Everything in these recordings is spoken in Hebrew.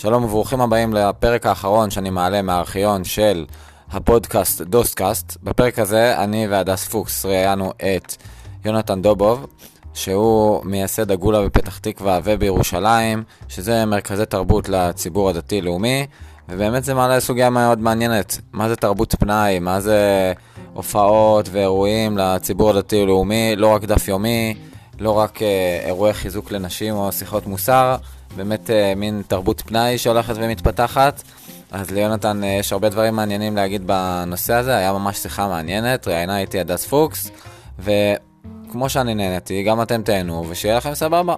שלום וברוכים הבאים לפרק האחרון שאני מעלה מהארכיון של הפודקאסט דוסקאסט. בפרק הזה אני והדס פוקס ראיינו את יונתן דובוב, שהוא מייסד הגולה בפתח תקווה ובירושלים, שזה מרכזי תרבות לציבור הדתי-לאומי, ובאמת זה מעלה סוגיה מאוד מעניינת. מה זה תרבות פנאי? מה זה הופעות ואירועים לציבור הדתי-לאומי? לא רק דף יומי, לא רק אה, אירועי חיזוק לנשים או שיחות מוסר, באמת אה, מין תרבות פנאי שהולכת ומתפתחת. אז ליונתן אה, יש הרבה דברים מעניינים להגיד בנושא הזה, היה ממש שיחה מעניינת, ראיינה איתי הדס פוקס, וכמו שאני נהניתי, גם אתם תהנו, ושיהיה לכם סבבה.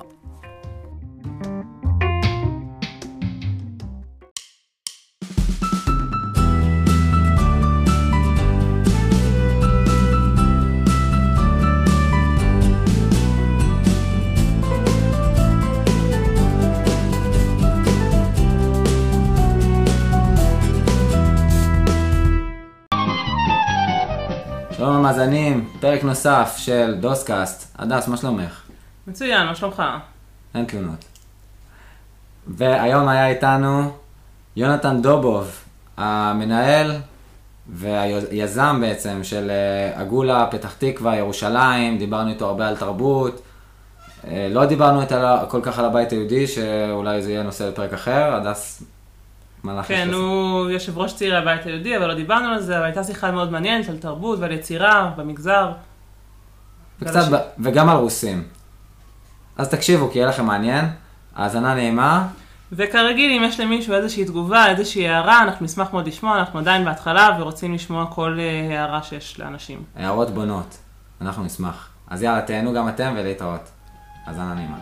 שלום המאזינים, פרק נוסף של דוסקאסט. הדס, מה שלומך? מצוין, מה שלומך? אין תלונות. והיום היה איתנו יונתן דובוב, המנהל והיזם בעצם של אה, אגולה, פתח תקווה, ירושלים, דיברנו איתו הרבה על תרבות. אה, לא דיברנו כל כך על הבית היהודי, שאולי זה יהיה נושא לפרק אחר. הדס, מה לך? כן, הוא יושב ראש צעירי הבית היהודי, אבל לא דיברנו על זה, אבל הייתה שיחה מאוד מעניינת על תרבות ועל יצירה במגזר. וקצת, ב... וגם על רוסים. אז תקשיבו, כי יהיה לכם מעניין. האזנה נעימה. וכרגיל, אם יש למישהו איזושהי תגובה, איזושהי הערה, אנחנו נשמח מאוד לשמוע, אנחנו עדיין בהתחלה ורוצים לשמוע כל אה, הערה שיש לאנשים. הערות בונות. אנחנו נשמח. אז יאללה, תהנו גם אתם ולהתראות. האזנה נעימה.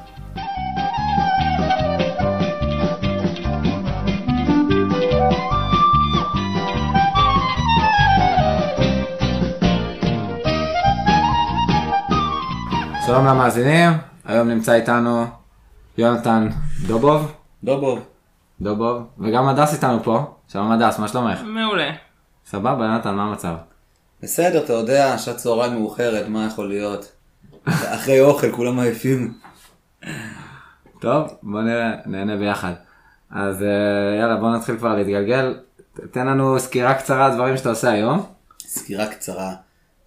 שלום למאזינים, היום נמצא איתנו יונתן דובוב, דובוב. דובוב, וגם הדס איתנו פה. שלום הדס, מה שלומך? מעולה. סבבה, יונתן, מה המצב? בסדר, אתה יודע, שעת צהריים מאוחרת, מה יכול להיות? אחרי אוכל, כולם עייפים. טוב, בוא נראה, נהנה ביחד. אז אה, יאללה, בוא נתחיל כבר להתגלגל. תן לנו סקירה קצרה על דברים שאתה עושה היום. סקירה קצרה.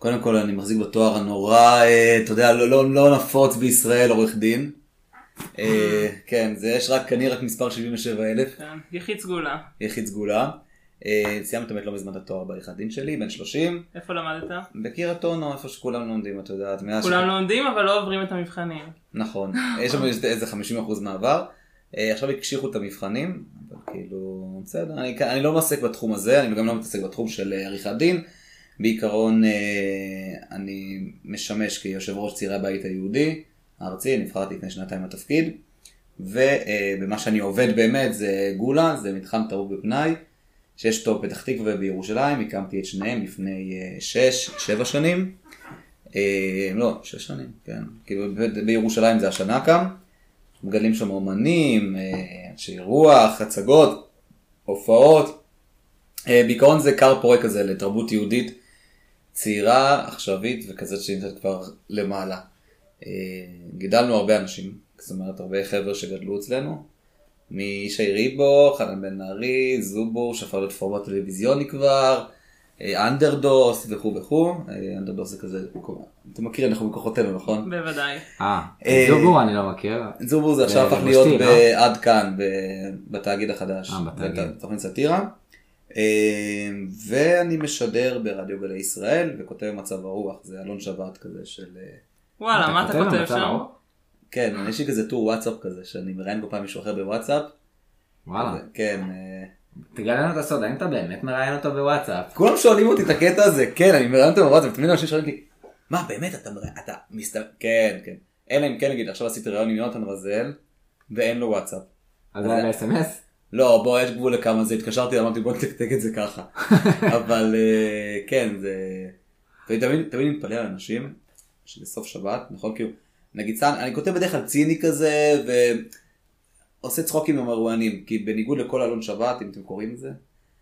קודם כל, אני מחזיק בתואר הנורא, אה, אתה יודע, לא, לא, לא נפוץ בישראל, עורך דין. אה, כן, זה יש רק, אני רק מספר 77,000, כן, יחיד סגולה. יחיד סגולה. אה, סיימתי באמת לא מזמן את התואר בעריכת דין שלי, בן 30, איפה למדת? בקריית אונו, איפה שכולם לומדים, את יודעת. כולם לומדים אבל לא עוברים את המבחנים. נכון, יש שם איזה- איזה 50% מעבר. אה, עכשיו הקשיחו את המבחנים, אבל כאילו, בסדר, אני, אני לא מתעסק בתחום הזה, אני גם לא מתעסק בתחום של אה, עריכת דין. בעיקרון אה, אני משמש כיושב ראש צעירי הבית היהודי הארצי, נבחרתי לפני שנתיים לתפקיד. ובמה שאני עובד באמת זה גולה, זה מתחם תרבות בפנאי, שיש אותו בפתח תקווה ובירושלים, הקמתי את שניהם לפני 6-7 שנים. אה, לא, 6 שנים, כן. כאילו בירושלים זה השנה קם. מגדלים שם אומנים, אה, אנשי רוח, הצגות, הופעות. אה, בעיקרון זה כר פורה כזה לתרבות יהודית צעירה, עכשווית וכזאת שנמצאת כבר למעלה. אה, גידלנו הרבה אנשים, זאת אומרת הרבה חבר'ה שגדלו אצלנו. מישי ריבו, חנן בן נהרי, זובור, שהפך להיות פורמט טלוויזיוני כבר, אה, אנדרדוס וכו' וכו', אה, אנדרדוס זה כזה, אתם מכירים, אנחנו בכוחותינו, נכון? בוודאי. אה, זובור אני לא מכיר. זובור זה עכשיו הפך להיות לא? בעד כאן, בתאגיד החדש. אה, בתאגיד. בת- תוכנית סאטירה. אה, ואני משדר ברדיו גלי ישראל וכותב מצב הרוח, זה אלון שבת כזה של... אה, וואלה, מה אתה כותב שם? כן, יש לי כזה טור וואטסאפ כזה, שאני מראיין כל פעם מישהו אחר בוואטסאפ. וואלה. כן. אה, תגלה לנו את הסוד, האם אתה באמת מראיין אותו בוואטסאפ? כולם שואלים אותי את הקטע הזה, כן, אני מראיין אותו בוואטסאפ, תמיד אנשים שואלים אותי, מה באמת אתה מראיין, אתה מסתכל, כן, כן. אלא אם כן נגיד, עכשיו עשיתי ראיון עם יונתן רזל, ואין לו וואטסאפ. אז זה היה ב-SMS? לא, בוא, יש גבול לכמה זה, התקשרתי, אמרתי בוא נתקתק את זה ככה. אבל אה, כן, זה... ואני תמיד תמיד מתפלא על אנשים, שבסוף שבת, נכון, כאילו, נגיד, אני כותב בדרך כלל ציני כזה, ועושה צחוקים עם המרואיינים, כי בניגוד לכל אלון שבת, אם אתם קוראים את זה,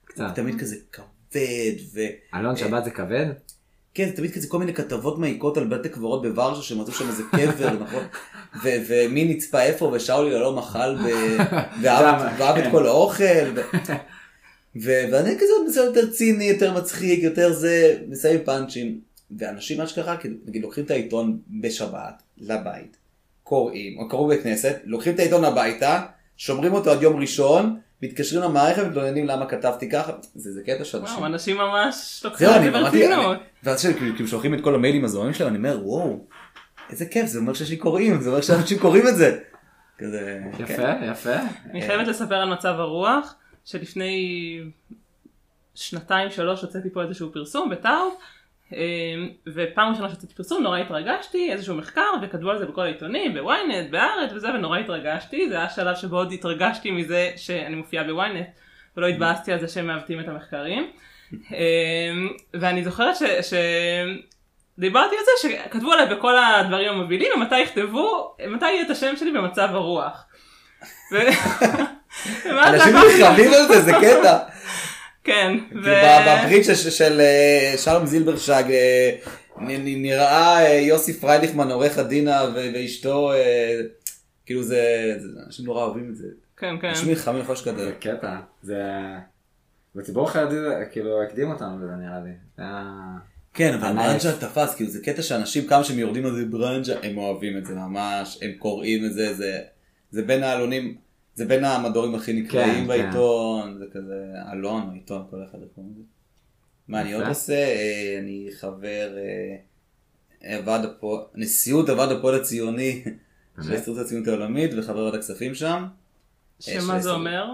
קצת. תמיד כזה כבד, ו... אלון שבת זה כבד? כן, זה תמיד כזה כל מיני כתבות מעיקות על בתי קברות בוורשה שמצאו שם איזה קבר, נכון? ומי נצפה איפה, ושאולי לא מחל, ו- ואהב את כל האוכל. ואני כזה מסוים יותר ציני, יותר מצחיק, יותר זה, מסיים פאנצ'ים. ואנשים מה שקרה, כאילו, נגיד לוקחים את העיתון בשבת, לבית, קוראים, או קראו בבית כנסת, לוקחים את העיתון הביתה, שומרים אותו עד יום ראשון, מתקשרים למערכת ומתלוננים למה כתבתי ככה, זה, זה קטע שאנשים... וואו, אנשים ממש לוקחים את אני זה ברצינות. ואז כשכאילו כאילו שולחים את כל המיילים הזוהרים שלהם, אני אומר, וואו, איזה כיף, זה אומר שיש לי קוראים, זה אומר שאנשים קוראים את זה. כזה, כן. יפה, יפה. אני חייבת לספר על מצב הרוח, שלפני שנתיים שלוש הוצאתי פה איזשהו פרסום בטאוב, ופעם ראשונה שהוצאתי פרסום נורא התרגשתי, איזשהו מחקר, וכתבו על זה בכל העיתונים, בוויינט, בארץ וזה, ונורא התרגשתי, זה היה שלב שבו עוד התרגשתי מזה שאני מופיעה בוויינט, ולא התבאסתי על זה שהם מעוותים את המחקרים. אמ, ואני זוכרת ש... ש... דיברתי על זה שכתבו עליי בכל הדברים המובילים ומתי יכתבו, מתי יהיה את השם שלי במצב הרוח. אנשים נלחמים על זה, זה קטע. כן. ו- בברית של- של אה, שלום זילברשג אה, נראה אה, יוסי פרייליכמן עורך הדינה ואשתו, כאילו זה, זה- אנשים נורא אוהבים את זה. כן, כן. אנשים נלחמים לכל שכזה. זה קטע. זה... בציבור החרדי זה כאילו הקדים אותנו בזה נראה לי. כן, אבל. ברנז'ה תפס, כאילו זה קטע שאנשים כמה שהם יורדים על זה ברנז'ה, הם אוהבים את זה ממש, הם קוראים את זה, זה, זה בין העלונים, זה בין המדורים הכי נקראים כן, בעיתון, זה כזה אלון, עיתון, כל אחד יכול לזה. מה אני עוד. עושה? אה, אני חבר אה, הוועד הפועל, נשיאות הוועד הפועל הציוני של? ההסתדרות הציונית העולמית וחבר ועד הכספים שם. שמה זה אומר?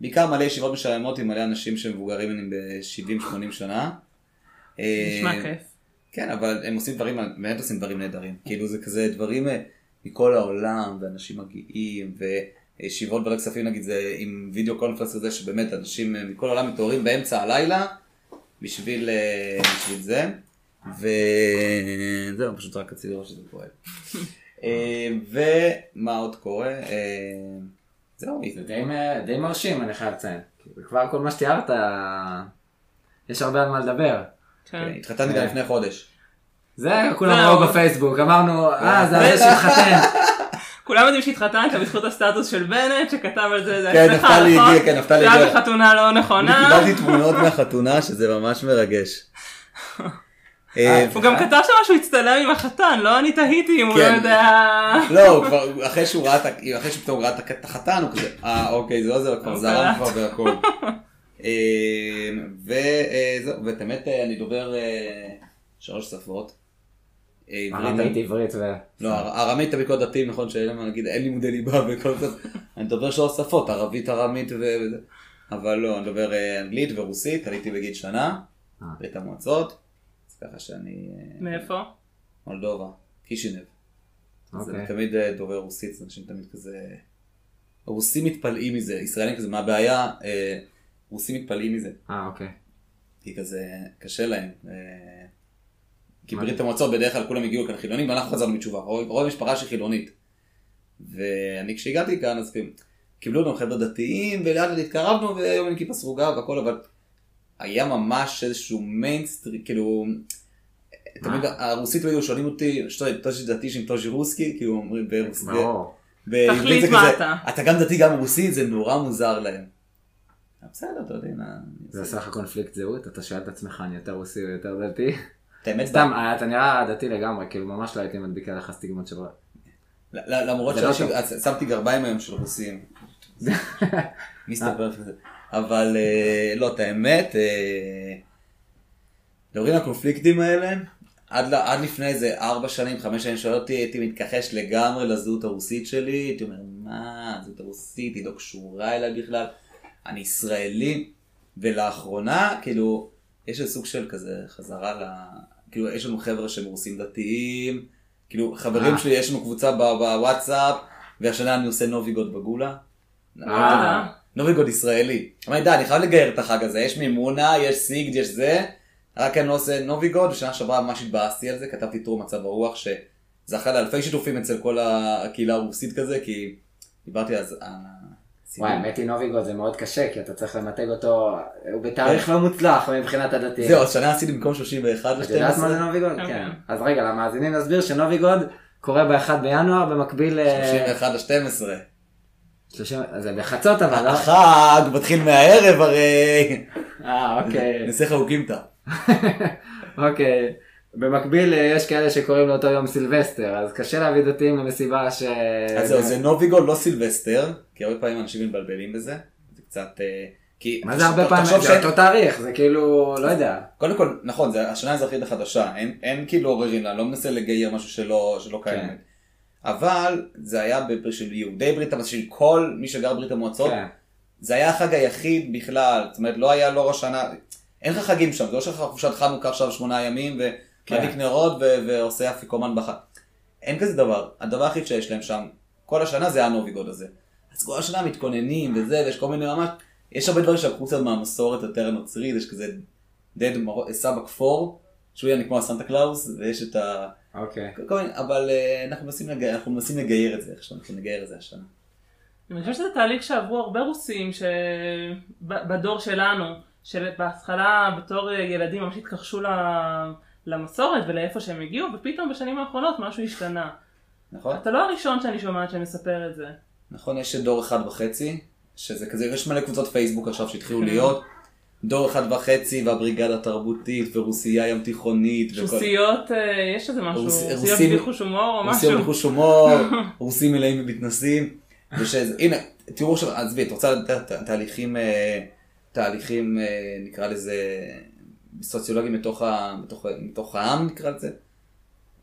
בעיקר מלא ישיבות משעממות עם מלא אנשים שמבוגרים ממני ב-70-80 שנה. נשמע אה, כיף. כן, אבל הם עושים דברים, באמת עושים דברים נהדרים. כאילו זה כזה דברים אה, מכל העולם, ואנשים מגיעים, וישיבות ועדת כספים נגיד זה עם וידאו קונפרנס כזה, שבאמת אנשים אה, מכל העולם מתעוררים באמצע הלילה, בשביל, אה, בשביל זה. וזהו, פשוט רק רציתי לראות שזה פועל. אה, ומה עוד קורה? זהו, זה די די מרשים אני חייב לציין. כבר כל מה שתיארת, יש הרבה על מה לדבר. כן. התחתנתי גם לפני חודש. זה כולם. ראו בפייסבוק, אמרנו, אה, זה זה שהתחתן. כולם יודעים שהתחתנת בזכות הסטטוס של בנט שכתב על זה, זה כן, אצלך, נפתלי נכון? הגיע, כן, נפתלי הגיע. בחתונה לא אני נכונה. קיבלתי תמונות מהחתונה שזה ממש מרגש. אה, הוא גם כתב שם שהוא הצטלם עם החתן, לא אני תהיתי אם הוא לא כן. יודע. לא, אחרי שהוא ראה, אחרי שפתאום ראה את החתן, הוא כזה, אה אוקיי, זה לא זה, כבר זרם. כבר והכל. אה, וזהו, ואת האמת, אה, אני דובר אה, שלוש שפות. אה, עברית, ארמית, עברית ו... לא, ארמית תמיד כל דתיים, נכון, שאין להם להגיד, אין לימודי ליבה וכל זה, אני דובר שלוש שפות, ערבית, ארמית ו- אבל לא, אני דובר אה, אנגלית ורוסית, עליתי בגיל שנה, אה. ברית המועצות, אז ככה שאני, מאיפה? מולדובה, קישינב, אז אני אוקיי. תמיד אה, דובר רוסית, אז אנשים תמיד כזה, הרוסים מתפלאים מזה, ישראלים כזה, מה הבעיה, רוסים מתפלאים מזה, אה, אוקיי. כי כזה קשה להם. כי ברית? המועצות בדרך כלל כולם הגיעו כאן חילונים ואנחנו חזרנו בתשובה, רוב המשפחה שהיא חילונית. ואני כשהגעתי כאן אז כאילו, קיבלו אותנו חבר'ה דתיים ולאט לאט התקרבנו והיום עם כיפה סרוגה והכל אבל היה ממש איזשהו מיינסטרי כאילו תמיד הרוסית לא היו שואלים אותי "שטוי, תושי דתי שם תושי רוסקי כאילו אומרים ברוסית. בעברית תחליט מה אתה. אתה גם דתי גם רוסי זה נורא מוזר להם. בסדר אתה יודע זה עושה לך קונפליקט זהות, אתה שואל את עצמך, אני יותר רוסי או יותר דתי? את האמת סתם, אתה נראה דתי לגמרי, כאילו ממש לא הייתי מדביק עליך סטיגמות של... למרות לא שאנשים- טוב. אז שמתי גרביים היום של רוסים. מי הסתבר בזה? אבל אה, לא, את האמת, אה, על הקונפליקטים האלה, עד, עד לפני איזה ארבע שנים, חמש שנים שואל אותי, הייתי מתכחש לגמרי לזהות הרוסית שלי, הייתי אומר, מה, הזהות הרוסית היא לא קשורה אליי בכלל, אני ישראלי, ולאחרונה, כאילו, יש איזה סוג של כזה חזרה ל... כאילו, יש לנו חבר'ה שהם רוסים דתיים, כאילו, חברים אה. שלי, יש לנו קבוצה בוואטסאפ, והשנה אני עושה נוביגוד בגולה. אה. נוביגוד ישראלי. אמרתי, די, אני חייב לגייר את החג הזה, יש מימונה, יש סיגד, יש זה, רק אני לא עושה נוביגוד, ושנה שעברה ממש התבאסתי על זה, כתבתי טור מצב הרוח, שזכה לאלפי שיתופים אצל כל הקהילה הרוסית כזה, כי דיברתי אז, וואי, האמת היא נוביגוד זה מאוד קשה, כי אתה צריך למתג אותו, הוא בתאריך לא מוצלח מבחינת הדתיים. זהו, השנה עשיתי במקום 31 את יודעת מה זה ל-12, Новый год? כן, כן. כן. אז רגע, למאזינים נסביר ש Новый год קורה ב-1 בינואר במקביל ל... 31 ל-12. 30... זה בחצות אבל, לא? החג מתחיל מהערב הרי. אה, אוקיי. נעשה חלוקים אתה. אוקיי. במקביל אה, יש כאלה שקוראים לאותו יום סילבסטר, אז קשה להביא דתיים למסיבה ש... אז זהו, זה Новый год, לא סילבסטר, כי הרבה פעמים אנשים מתבלבלים בזה. זה קצת... אה, כי... מה זה הרבה פעמים? זה אותו תאריך, זה כאילו, לא יודע. קודם כל, נכון, זה השנה האזרחית החדשה, אין, אין כאילו עוררין לה, לא מנסה לגייר משהו שלא, קיים. כן. באמת. אבל זה היה של יהודי ברית המועצות, של כל מי שגר בברית המועצות, כן. זה היה החג היחיד בכלל, זאת אומרת לא היה לא ראש שנה, אין לך חגים שם, זה לא שיש לך חופשת חנוכה עכשיו שמונה ימים ומדליק כן. נרות ו- ועושה אפיקומן בחג. אין כזה דבר, הדבר היחיד שיש להם שם, כל השנה זה ה Новый год הזה. אז כל השנה מתכוננים וזה, ויש כל מיני ממש, יש הרבה דברים שלקחו קצת מהמסורת יותר הנוצרית, יש כזה Дед Мор- סבא כפור, שהוא יהיה כמו הסנטה קלאוס, ויש את ה... אוקיי. כל מיני, אבל אה, אנחנו מנסים לגייר, אנחנו מנסים לגייר את זה עכשיו, אנחנו נגייר את זה השנה. אני חושבת שזה תהליך שעברו הרבה רוסים שבדור שלנו, שבהתחלה בתור ילדים ממש התכחשו ל- למסורת ולאיפה שהם הגיעו, ופתאום בשנים האחרונות משהו השתנה. נכון? אתה לא הראשון שאני שומעת שמספר את זה. נכון, יש דור אחד וחצי, שזה כזה, יש מלא קבוצות פייסבוק עכשיו שהתחילו כן. להיות. דור אחד וחצי והבריגדה התרבותית ורוסייה ים תיכונית. וכל- שוסיות, אה, יש איזה משהו, רוס- רוסיות רוסים- בלי חוש הומור או משהו. בחוש הומור, רוסים מלאים במתנסים. ושזה, הנה, תראו עכשיו, עזבי, את רוצה לדעת תהליכים, אה, תהליכים, אה, נקרא לזה, סוציולוגיים מתוך, ה- מתוך, מתוך העם, נקרא לזה.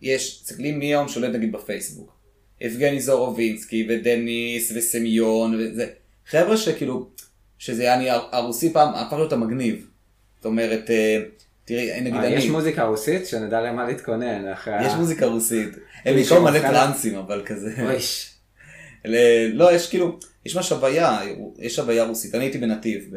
יש, תסתכלי מי היום שולט נגיד בפייסבוק. יבגני זורובינסקי ודניס וסמיון וזה. חבר'ה שכאילו, שזה יעני, הרוסי פעם הפך להיות המגניב. זאת אומרת, אה, תראי, נגיד אה, אני, יש מוזיקה רוסית שנדע למה להתכונן אחרי ה... יש מוזיקה רוסית. הם בעיקר מלא טרנסים, אבל כזה. לא, יש כאילו, יש ממש הוויה, יש הוויה רוסית. אני הייתי בנתיב,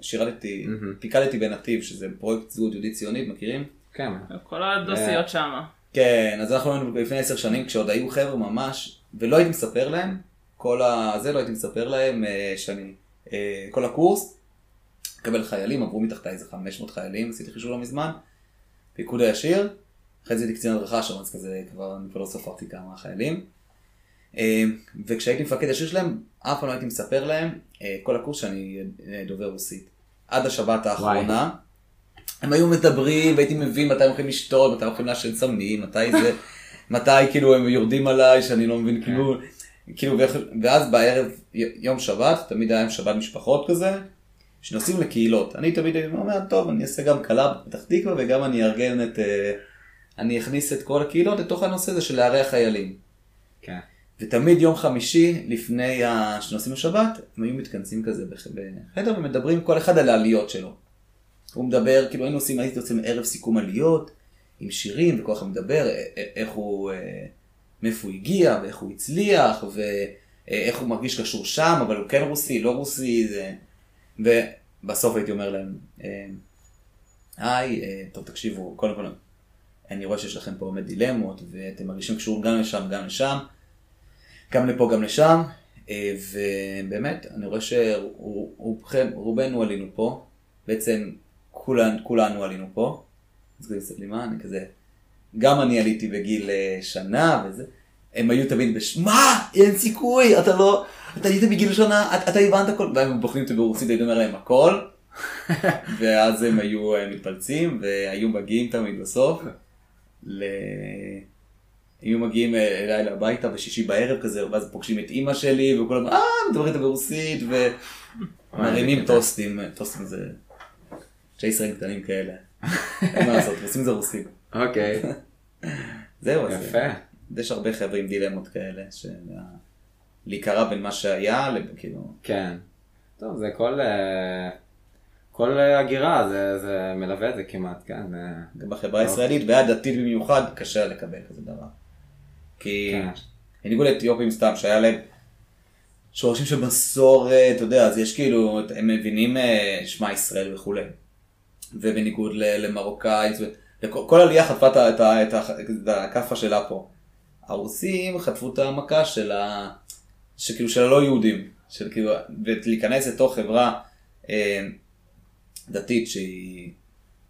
שירתתי, מהמם. פיקדתי בנתיב, שזה פרויקט זהות יהודית ציונית, מכירים? כן. כל הדוסיות שמה. כן, אז אנחנו היינו לפני עשר שנים, כשעוד היו חבר'ה ממש, ולא הייתי מספר להם, כל הזה לא הייתי מספר להם, אה, שאני, אה, כל הקורס, מקבל חיילים, עברו מתחתיי איזה 500 חיילים, עשיתי חישוב לא מזמן, פיקוד הישיר, אחרי זה הייתי קצין הדרכה שם, אז כזה כבר, אני כבר לא ספרתי כמה חיילים. אה, וכשהייתי מפקד ישיר שלהם, אף פעם לא הייתי מספר להם, אה, כל הקורס שאני אה, דובר רוסית. עד השבת האחרונה. הם היו מדברים והייתי מבין מתי הם הולכים לשתות, מתי הם הולכים לעשן סמים, מתי זה, מתי כאילו הם יורדים עליי שאני לא מבין כאילו, כאילו ואיך- ואז בערב יום שבת, תמיד היה יום שבת משפחות כזה, שנוסעים לקהילות. אני תמיד אומר, טוב אני אעשה גם כלה בפתח תקווה וגם אני אארגן את, אני אכניס את כל הקהילות לתוך הנושא הזה של לארח חיילים. כן. ותמיד יום חמישי לפני שנוסעים לשבת, הם היו מתכנסים כזה בח- בחדר ומדברים כל אחד על העליות שלו. הוא מדבר, כאילו היינו עושים, הייתי עושים ערב סיכום עליות, עם שירים, וכל אחד מדבר, איך הוא, אה, מאיפה הוא הגיע, ואיך הוא הצליח, ואיך הוא מרגיש קשור שם, אבל הוא כן רוסי, לא רוסי, זה... ובסוף הייתי אומר להם, אה, היי, אה, טוב תקשיבו, קודם כל, אני רואה שיש לכם פה באמת דילמות, ואתם מרגישים קשורים גם לשם, גם לשם, גם לפה, גם לשם, אה, ובאמת, אני רואה שרובנו עלינו פה, בעצם כולן, כולנו עלינו פה, אז כזה מסתכלים מה, אני כזה, גם אני עליתי בגיל אה, שנה וזה, הם היו תמיד בש... מה? אין סיכוי, אתה לא, אתה היית בגיל שנה, אתה, אתה הבנת הכל, והם בוחנים אותי ברוסית, הייתי אומר להם הכל, ואז הם היו אה, מתפלצים, והיו מגיעים תמיד בסוף, ל... היו מגיעים אה, אליי הביתה בשישי בערב כזה, ואז פוגשים את אימא שלי, וכולם, אה, מדברים איתה ברוסית, ומרימים טוסטים, טוסטים זה צ'ייסרים קטנים כאלה. אין מה לעשות, עושים זה רוסים. אוקיי. זהו, אז יפה. יש הרבה חבר'ה עם דילמות כאלה, של להיקרע בין מה שהיה, כאילו, כן. טוב, זה כל... אה, כל אה, הגירה, זה, זה מלווה את זה כמעט, כן. אה, גם בחברה הישראלית, והדתית במיוחד, קשה לקבל כזה דבר. כי, כן. בניגוד לאתיופים סתם, שהיה להם שורשים של מסורת, אתה יודע, אז יש כאילו, הם מבינים אה, שמע ישראל וכולי. ובניגוד ל- למרוקאית, וכל- כל עלייה חטפה את הכאפה שלה פה. הרוסים חטפו את המכה של ה... שכאילו של הלא יהודים. של כאילו, ולהיכנס לתוך חברה אה, דתית שהיא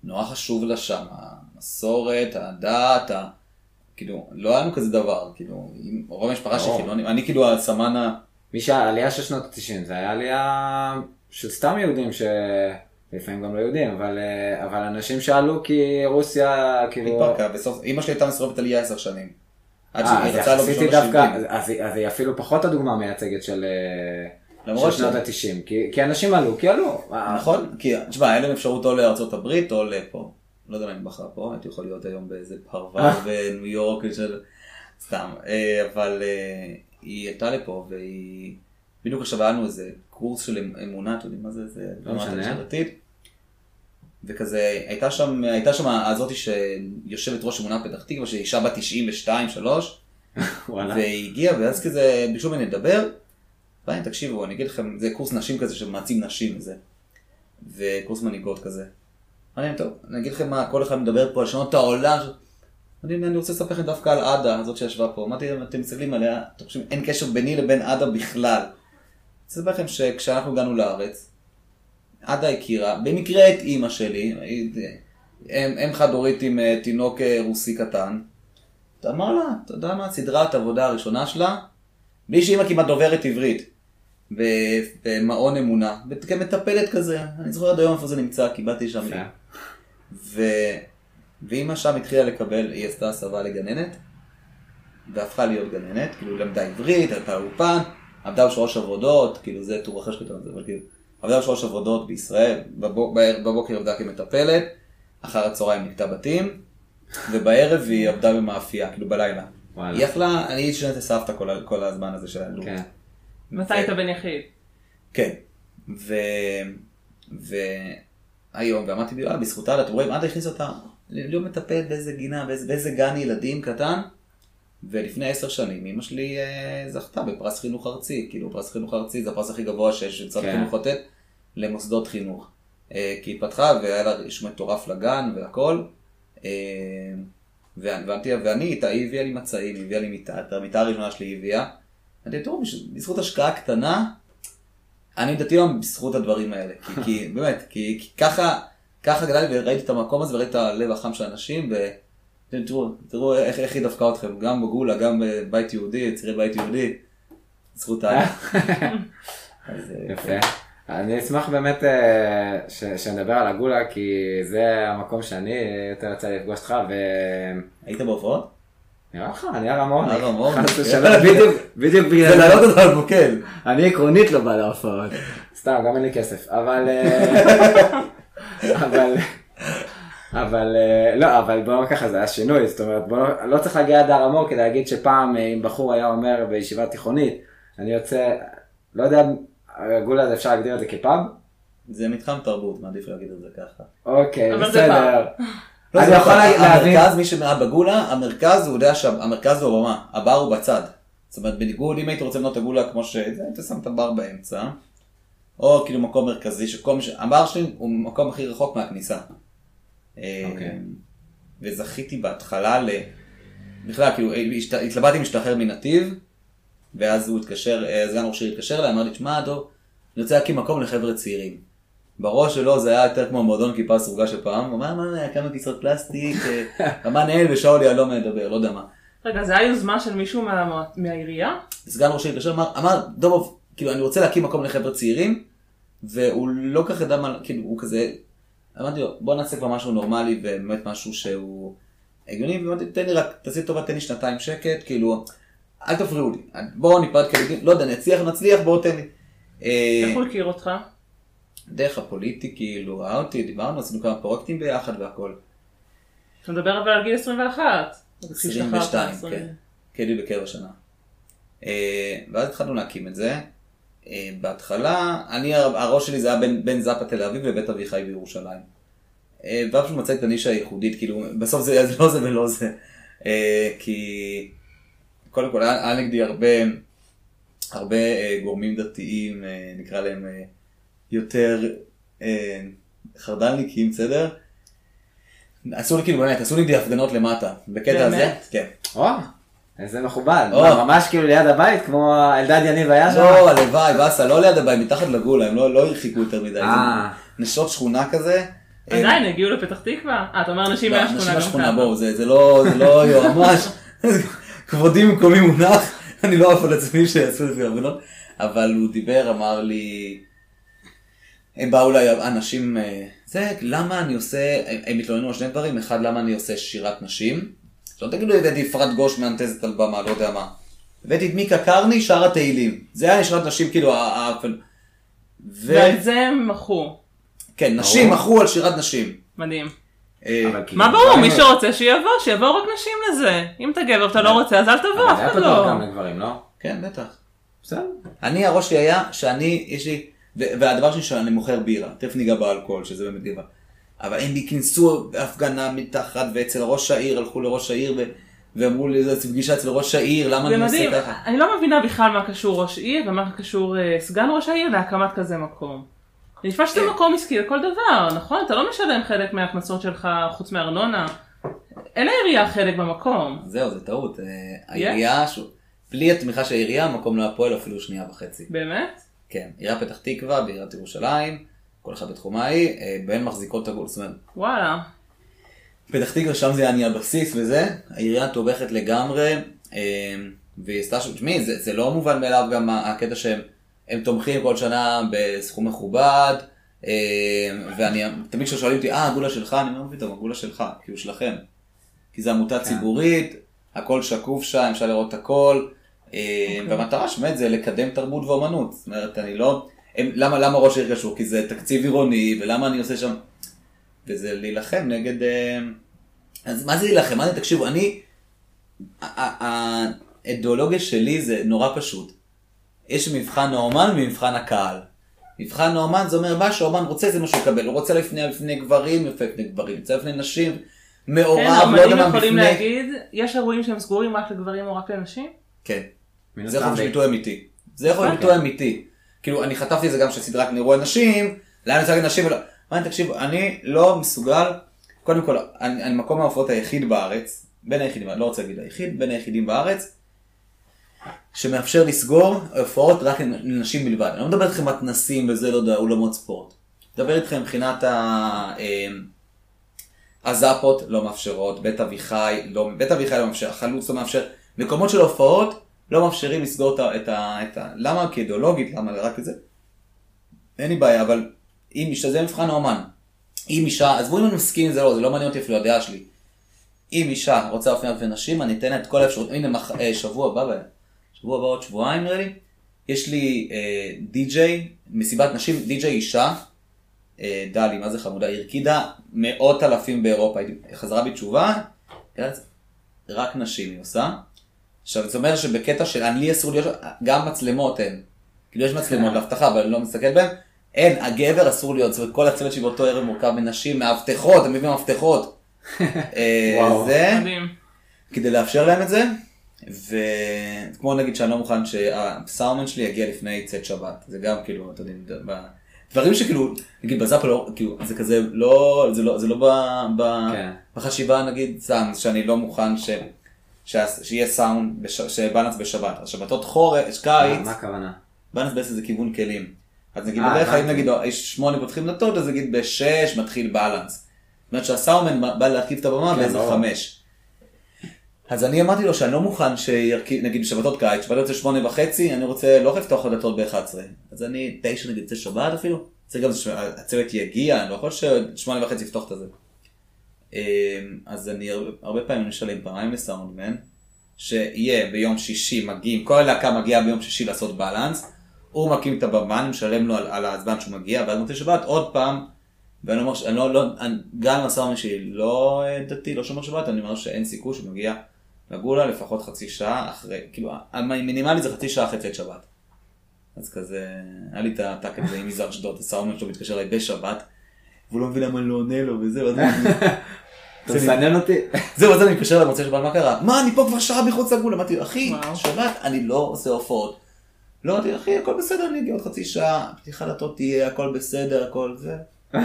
נורא חשוב לה שם, המסורת, הדת, ה... כאילו, לא היה לנו כזה דבר, כאילו, רוב המשפחה שלי ברור. חילונים, אני כאילו הסמן ה... מי שהעלייה של שנות ה-90 זה היה עלייה של סתם יהודים שלפעמים גם לא יהודים, אבל, אה, אבל אנשים שעלו כי רוסיה כאילו... התפרקה, בסוף, אמא שלי הייתה מסורבת עלייה עשר שנים. עד אה, שהיא רצה יחסית בשנות דווקא, ה-70. אז אז היא אפילו פחות הדוגמה המייצגת של אה, של שנות ש- ה-90, כי, כי אנשים עלו, כי עלו. נכון, כי תשמע, היה להם אפשרות או הברית או לפה. לא יודע מה אני בחר פה, הייתי יכול להיות היום באיזה פרוור בניו יורק של... סתם, אה, אבל אה, היא הייתה לפה והיא... בדיוק עכשיו היה לנו איזה קורס של אמ- אמונה, אתם יודעים מה זה? זה לא אמונה. דתית. וכזה, הייתה שם, הייתה שם הזאתי שיושבת ראש אמונה פתח תקווה, שהיא אישה בת 92, 3, וואלה. והיא הגיעה, ואז כזה ביקשו ממני לדבר, ואני, תקשיבו, אני אגיד לכם, זה קורס נשים כזה שמעצים נשים וזה, וקורס מנהיגות כזה. אני אומר, טוב, אני אגיד לכם מה, כל אחד מדבר פה על את העולם. אני, אני רוצה לספר לכם דווקא על עדה, הזאת שישבה פה. אמרתי להם, אתם מסתכלים עליה, אתם חושבים, אין קשר ביני לבין עדה בכלל. אני רוצה לספר לכם שכשאנחנו הגענו לארץ, עדה הכירה, במקרה את אימא שלי, אם אם חד הורית עם אה, תינוק אה, רוסי קטן, אמר לה, אתה יודע מה, סדרת העבודה הראשונה שלה, בלי שאימא כמעט דוברת עברית, במעון אמונה, כמטפלת כזה, אני זוכר עד היום איפה זה נמצא, כי באתי שם. ו... ואימא שם התחילה לקבל, היא עשתה הסבה לגננת, והפכה להיות גננת, כאילו למדה עברית, הייתה אולפן, עבדה בשלוש עבודות, כאילו זה טור אחר שכתוב על זה, אבל כאילו, עבדה בשלוש עבודות בישראל, בבוק, בער- בבוקר עבדה כמטפלת, אחר הצהריים נקטה בתים, ובערב היא עבדה במאפייה, כאילו בלילה. וואלה. היא יכלה, אני שנת הסבתא כל, כל הזמן הזה של הילדות. כן. מתי היית בן יחיד? כן. ו... והיום, ואמרתי לי, אה, בזכותה, אתם רואים, עד הכניס אותה להיות מטפלת באיזה גינה, באיזה, באיזה גן ילדים קטן, ולפני עשר שנים אמא שלי אה, זכתה בפרס חינוך ארצי, כאילו פרס חינוך ארצי זה הפרס הכי גבוה שיש שמשרד כן. החינוך לתת למוסדות חינוך. אה, כי היא התפתחה והיה לה רישום מטורף לגן והכל. אה, ואני, ואני איתה, היא הביאה לי מצעים, היא הביאה לי מיטה, את המיטה הראשונה שלי היא הביאה. אמרתי, תראו, בזכות השקעה קטנה, אני דתי היום בזכות הדברים האלה. כי, כי באמת, כי, כי ככה, ככה גדלתי וראיתי את המקום הזה וראיתי את הלב החם של האנשים, ותראו, תראו איך, איך היא דפקה אתכם, גם בגולה, גם בבית יהודי, צירי בית יהודי, זכות ה... אה, יפה. אני אשמח באמת אה, ש- שנדבר על הגולה, כי זה המקום שאני יותר יצא לפגוש אותך, היית בהופעות? ונראה לך, אני הר המון. הר המון, חס. ושלום, בדיוק, בדיוק בגלל זה זה. להעלות אותו על מוקד. אני עקרונית לא בא להופעות. סתם, גם אין לי כסף. אבל... אה, אבל... אבל אה, לא, אבל בוא נאמר ככה, זה היה שינוי, זאת אומרת, בוא לא צריך להגיע עד הר המור כדי להגיד שפעם אה, אם בחור היה אומר בישיבה תיכונית, אני יוצא, לא יודע, הגולה הזה אפשר להגדיר את זה כפאב? זה מתחם תרבות, מעדיף להגיד את זה ככה. אוקיי, בסדר. לא, אני יכול נכון, להבין- המרכז, מי שמעה בגולה, המרכז הוא יודע שהמרכז הוא הבמה, הבר הוא בצד. זאת אומרת, בניגוד, אם היית רוצה לבנות את הגולה כמו שזה, היית שם את הבר באמצע. או כאילו מקום מרכזי, שכל מי ש... הבר שלי הוא המקום הכי רחוק מהכניסה. אה, אוקיי. וזכיתי בהתחלה ל... בכלל, כאילו, השת- התלבטתי אם להשתחרר מנתיב, ואז הוא התקשר, אה, סגן ראש העיר התקשר אליי, אמר לי, תשמע, דור, אני רוצה להקים מקום לחבר'ה צעירים. בראש שלו זה היה יותר כמו מועדון כיפה סרוגה של פעם, הוא אמר, מה, כמה כיסאות פלסטיק, אה, רמה נהל ושאולי יהלום מדבר, לא יודע מה. רגע, זה היה יוזמה של מישהו מה- מהעירייה? סגן ראש העיר התקשר, אמר, אמר, דובוב, כאילו, אני רוצה להקים מקום לחבר'ה צעירים, והוא לא כל כך ידע מה, כאילו, הוא כזה, אמרתי לו, בוא נעשה כבר משהו נורמלי, ובאמת משהו שהוא הגיוני, ואמרתי, תן לי רק, תעשי טובה, תן לי שנתיים שקט, כאילו, אל תפריעו לי, בואו ניפרד כילדים, לא יודע, נצליח, נצליח, בואו תן לי. אה, איך הוא הכיר אותך? דרך הפוליטי, כאילו, ראה אותי, דיברנו, עשינו כמה פרויקטים ביחד והכל. אתה מדבר אבל על גיל 21. אז כשהשתחררת, 22, 20. כן. קדי בקרב השנה. אה, ואז התחלנו להקים את זה. אה, בהתחלה, אני, הראש שלי זה היה בין, בין זאפה תל אביב לבית אביחי בירושלים. אה, ואז פשוט מצאתי את הנישה הייחודית, כאילו, בסוף זה, זה לא זה ולא זה. כי קודם כל היה נגדי הרבה, הרבה גורמים דתיים, נקרא להם יותר אה, חרד"לניקים, בסדר? עשו לי כאילו באמת, עשו לי הפגנות למטה, בקטע הזה, באמת? כן. וואו, זה מכובד, או. מה, ממש כאילו ליד הבית, כמו אלדד יניב היה שם? לא, הלוואי, באסה, לא ליד הבית, מתחת לגולה, הם לא לא הרחיקו יותר מדי. אה. זה נשות שכונה כזה. עדיין הגיעו לפתח תקווה? אה, אתה אומר אנשים לא, מהשכונה אנשים גם מהשכונה. בואו, זה זה לא זה לא יועמ"ש. כבודי במקומי מונח, אני לא עף על עצמי שיעשו לפי הבנות, אבל הוא דיבר, אמר לי, הם באו אליי אנשים, אה, זה, למה אני עושה, הם- התלוננו על שני דברים, אחד, למה אני עושה שירת נשים, שלא תגידו, הבאתי אפרת גוש מאנטזת על במה, לא יודע מה. הבאתי את מיקה קרני, שר התהילים. זה היה שירת נשים, כאילו, ו... ועל זה הם מחו. כן, נשים מכרו על שירת נשים. מדהים. אה, אבל כאילו, מה ברור, מי שרוצה שיבוא, שיבוא רק נשים לזה. אם אתה גבר ואתה לא רוצה, אז אל תבוא, אף זה היה אחד פתוח לא. גם לגברים, לא? כן, בטח. בסדר. אני, הראש שלי היה שאני, יש לי, והדבר שלי שאני מוכר בירה, תכף ניגע באלכוהול, שזה באמת דיבה. אבל הם כינסו הפגנה מתחת, ואצל ראש העיר, הלכו לראש העיר, ו- ואמרו לי, זה פגישה אצל ראש העיר, למה אני עושה ככה? אני לא מבינה בכלל מה קשור ראש עיר ומה קשור אה, סגן ראש העיר להקמת כזה מקום. נשמע שזה כן. מקום עסקי לכל דבר, נכון? אתה לא משלם חלק מההכנסות שלך חוץ מארנונה. אין לעירייה חלק במקום. זהו, זה טעות. אה, העירייה, בלי התמיכה של העירייה, המקום לא היה פועל אפילו שנייה וחצי. באמת? כן, עיריית פתח תקווה, בעיריית ירושלים, כל אחד בתחומה היא, אה, בהן מחזיקות את הגול, זאת אומרת, וואלה. פתח תקווה שם זה היה הבסיס וזה, העירייה תומכת לגמרי, אה, והיא עשתה שם, תשמעי, זה, זה לא מובן מאליו גם הקטע שהם הם תומכים כל שנה בסכום מכובד, אה, ואני, תמיד כששואלים אותי, אה, הגולה שלך, אני אומר, פתאום, הגולה שלך, כי הוא שלכם. כי זו עמותה ציבורית, הכל שקוף שם, אפשר לראות את הכל, והמטרה שבאמת זה לקדם תרבות ואומנות, זאת אומרת, אני לא, הם, למה, למה ראש העיר קשור? כי זה תקציב עירוני, ולמה אני עושה שם, וזה להילחם נגד, אה, אז מה זה להילחם? מה זה, תקשיבו, אני, האידיאולוגיה שלי זה נורא פשוט. יש מבחן האומן ומבחן הקהל. מבחן האומן זה אומר מה שהאומן רוצה זה מה שהוא יקבל, הוא רוצה לפני, לפני גברים, יפה לפני גברים, רוצה לפני נשים, מעורב, כן, לא יודע מה, יכולים בפני... להגיד, יש אירועים שהם סגורים רק לגברים או רק לנשים? כן. זה יכול להיות ביטוי אמיתי. זה יכול להיות אוקיי. ביטוי אמיתי. כאילו, אני חטפתי את זה גם כשעשיתי רק אירוע נשים, למה אני רוצה להגיד נשים ולא... מה, תקשיבו, אני לא מסוגל, קודם כל, אני, אני מקום ההופעות היחיד בארץ, בין היחידים, אני לא רוצה להגיד היחיד, בין היחידים בארץ, שמאפשר לסגור הופעות רק לנשים בלבד. אני לא מדבר איתכם מתנסים וזה, לא יודע, אולמות ספורט. מדבר איתכם מבחינת ה... אה, הזאפות לא מאפשרות, בית אביחי, לא, בית אביחי לא מאפשר, חלוץ לא מאפשר, מקומות של הופעות לא מאפשרים לסגור את ה... את ה, את ה למה? כי אידיאולוגית, למה רק את זה? אין לי בעיה, אבל אם אישה, זה מבחן האומן. אם אישה, עזבו אם אני מסכים עם זה לא, זה לא מעניין אותי אפילו הדעה שלי. אם אישה רוצה להופיע בפני נשים, אני אתן לה את כל האפשרות, הנה מח... אה, שבוע הבא, ב- שבוע הבא עוד שבועיים נראה לי, יש לי אה, די-ג'יי, מסיבת נשים, די-ג'יי אישה, אה, דלי, מה זה חמודה, הרקידה מאות אלפים באירופה, היא חזרה בתשובה, רק נשים היא עושה. עכשיו זה אומר שבקטע של אני לי אסור להיות, גם מצלמות אין. כאילו יש מצלמות לאבטחה אבל אני לא מסתכל בהן, אין, הגבר אסור להיות, זאת אומרת כל הצוות שלי באותו ערב מורכב מנשים, מאבטחות, הם מביאים מאבטחות. אה, וואו. זה, מדהים. כדי לאפשר להם את זה, וכמו נגיד שאני לא מוכן שהסאומן שלי יגיע לפני צאת שבת, זה גם כאילו, אתה יודע, דברים שכאילו, נגיד בזאפה לא, כאילו, זה כזה לא, זה לא, זה לא ב, ב, כן. בחשיבה נגיד סאונד, שאני לא מוכן ש, שיהיה סאונד, בש, שבאלנס בשבת, אז שבתות חורש, קיץ, מה הכוונה? באלנס בעצם זה כיוון כלים. אז נגיד אה, בדרך כלל אם. נגיד יש שמונה פותחים דלתות, אז נגיד בשש מתחיל באלנס. זאת אומרת שהסאומן בא להרכיב את הבמה כן, באיזה. חמש. אז אני אמרתי לו שאני לא מוכן שירכיב, נגיד בשבתות קיץ, שבתות זה שמונה וחצי, אני רוצה לא לפתוח הדלתות ב-11. אז אני תשע נגיד, זה שבת אפילו, זה גם שהצוות יגיע, אני לא יכול ששמונה וחצי יפתוח את הזה. אמ, אז אני הרבה- הרבה פעמים משלם פעמיים לסאונדמן, שיהיה ביום שישי מגיעים, כל הלהקה מגיעה ביום שישי לעשות בלנס, הוא מקים את אני משלם לו על, על הזמן שהוא מגיע, ואז מוצאי שבת עוד פעם, ואני אומר, שאני לא, לא, אני, גם אם הסאונדמן שלי לא אה, דתי, לא שומר שבת, אני אומר שאין סיכוי שהוא מגיע לגולה לפחות חצי שעה אחרי, כאילו, המינימלי זה חצי שעה אחרי צאת שבת. אז כזה, היה לי את הטאקט הזה עם יזהר אשדוד, הסאונדמן שלו מתקשר אליי בשבת, והוא לא מבין למה אני לא עונה לו וזה, ואז אני- אתה מסנן אותי? זהו, אז אני מתקשר אליו, מוצא שבת, מה קרה? מה, אני פה כבר שעה מחוץ לגבול. אמרתי לו, אחי. שבת, אני לא עושה הופעות. לא, אמרתי, אחי, הכל בסדר, אני אגיע עוד חצי שעה, פתיחה דלתות תהיה, הכל בסדר, הכל זה.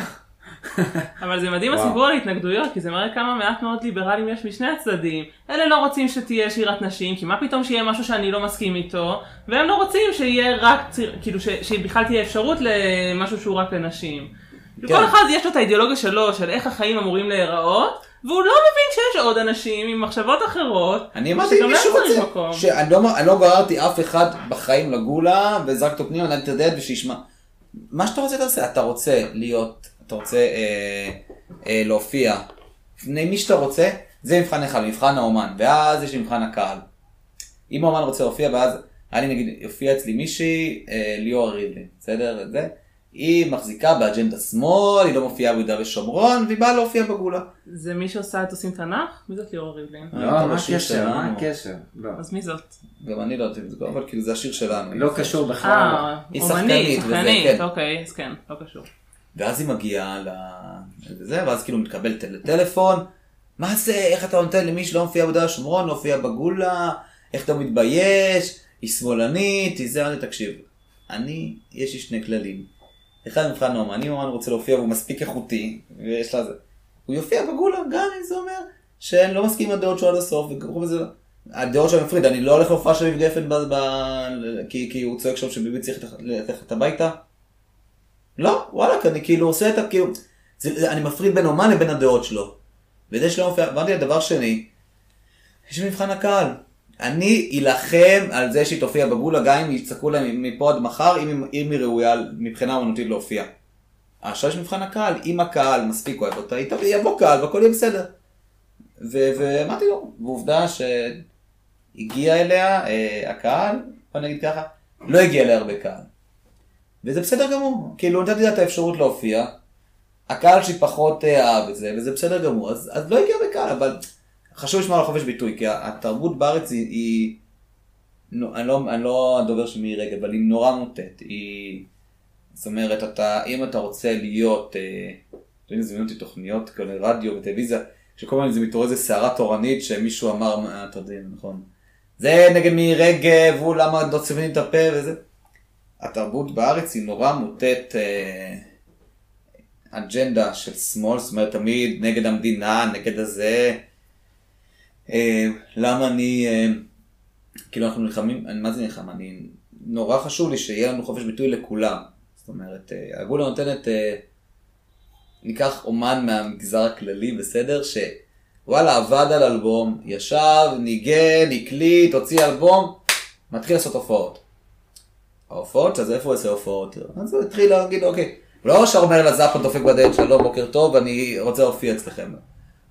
אבל זה מדהים. הסיפור על התנגדויות, כי זה מראה כמה מעט מאוד ליברלים יש משני הצדדים. אלה לא רוצים שתהיה שירת נשים, כי מה פתאום שיהיה משהו שאני לא מסכים איתו, והם לא רוצים שיהיה רק, כאילו שבכלל תהיה אפשרות למשהו שהוא רק לנשים. כן. כל אחד יש לו את האידיאולוגיה שלו, של איך החיים אמורים להיראות, והוא לא מבין שיש עוד אנשים עם מחשבות אחרות, אני אמרתי, אם להם מישהו רוצה. שאני לא, לא גררתי אף אחד בחיים לגולה, וזרקת אותו פנימה, נתתי את הדלת ושישמע. מה שאתה רוצה תעשה, אתה רוצה להיות, אתה רוצה אה, אה, להופיע לפני מי שאתה רוצה, זה מבחן אחד, מבחן האומן, ואז יש מבחן הקהל. אם האומן רוצה להופיע, ואז היה לי נגיד, יופיע אצלי מישהי, אה, ליאור ריבלין, בסדר? זה. היא מחזיקה באג'נדה שמאל, היא לא מופיעה ביהודה ושומרון, והיא באה להופיע בגולה. זה מי שעושה את עושים תנ"ך? מי זאת ליאור ריבלין? אה, לא, אתה מה הקשר? מה שלנו. הקשר? לא. אז מי זאת? גם אני לא יודעת אם זה קורה, אבל כאילו זה השיר שלנו. לא קשור בכלל. אה, היא שחקנית וזה, שחקנית, כן. אוקיי, אז כן, לא קשור. ואז היא מגיעה. לזה, ואז כאילו מתקבל טל- טלפון, מה זה, איך אתה נותן למי שלא מופיע ביהודה ושומרון, לא מופיע בגולה, איך אתה מתבייש, היא שמאלנית, היא זה, תקשיב. אני, יש לי שני כללים. אחד מבחן אומן, אם אומן רוצה להופיע והוא מספיק איכותי, ויש לה זה, הוא יופיע בגולה, גם אם זה אומר שאני לא מסכים עם הדעות שלו עד הסוף, וקראו בזה, הדעות שלו מפריד, אני לא הולך להופעה של גפן ב... ב... כי, כי הוא צועק שם שביבי צריך ללכת- הביתה. לא, וואלכ, אני כאילו עושה את ה... כאילו, זה, אני מפריד בין אומן לבין הדעות שלו. וזה שלא מופיע, אמרתי לדבר שני, יש מבחן הקהל. אני אלחם על זה שהיא תופיע בגולה, גם אם יצעקו להם מפה עד מחר, אם, היא- ראויה מבחינה אומנותית להופיע. עכשיו יש מבחן הקהל, אם הקהל מספיק אוהב אותה, היא תביא- יבוא קהל והכל יהיה בסדר. ואמרתי לו, ועובדה שהגיע אליה אה, הקהל, בוא נגיד ככה, לא הגיע אליה הרבה קהל. וזה בסדר גמור, כאילו נתתי לה את האפשרות להופיע, הקהל שלי פחות אה, אהב את זה, וזה בסדר גמור, אז, אז לא הגיע בקהל, אבל חשוב לשמור על חופש ביטוי, כי התרבות בארץ היא, היא נו, אני, לא, אני לא הדובר של מירי רגב, אבל היא נורא מוטט, היא, זאת אומרת, אתה, אם אתה רוצה להיות, אה, אתה יודע, זמינות אותי תוכניות כאלה רדיו וטלוויזיה, שכל הזמן זה מתעורר איזה סערה תורנית שמישהו אמר, אתה יודע, נכון, זה נגד מירי רגב, הוא למה לא צובעים את הפה וזה. התרבות בארץ היא נורא מוטט אה, אג'נדה של שמאל, זאת אומרת תמיד נגד המדינה, נגד הזה. אה, למה אני, אה, כאילו אנחנו נלחמים, אני, מה זה נלחם? אני, נורא חשוב לי שיהיה לנו חופש ביטוי לכולם. זאת אומרת, אה, הגולה נותנת, אה, ניקח אומן מהמגזר הכללי, בסדר? שוואלה, עבד על אלבום, ישב, ניגן, הקליט, הוציא אלבום, מתחיל לעשות הופעות. ההופעות, אז איפה הוא עושה הופעות? אז הוא התחיל להגיד, אוקיי, לא ישר אומר לזאפה דופק בדלת, שלום, בוקר טוב, אני רוצה להופיע אצלכם.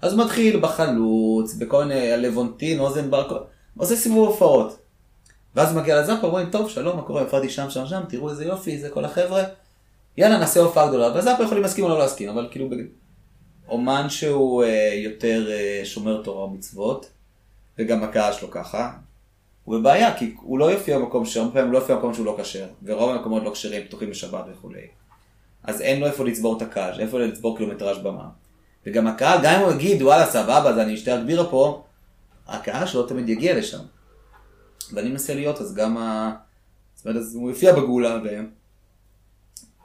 אז מתחיל בחלוץ, בכל מיני הלוונטין, אוזן בר, כל- עושה סיבוב הופעות. ואז מגיע לזאפה, אומרים, טוב, שלום, מה קורה, הופעתי שם, שם, שם, תראו איזה יופי, זה כל החבר'ה. יאללה, נעשה הופעה גדולה. והזאפה יכולים להסכים או לא להסכים, אבל כאילו, בג- אומן שהוא אה, יותר אה, שומר תורה ומצוות, וגם הקהל שלו ככה, הוא בבעיה, כי הוא לא יופיע במקום שהרבה פעמים לא יופיע במקום שהוא לא כשר, ורוב המקומות לא כשרים, פתוחים בשבת וכולי. אז אין לו איפה לצבור את הקהל, איפה לצבור קילומטראז' במה. וגם הקהל, גם אם הוא יגיד, וואלה, סבבה, אז אני אשתה רק בירה פה, הקהל שלו תמיד יגיע לשם. ואני מנסה להיות, אז גם ה... זאת אומרת, אז הוא יופיע בגולה, ו...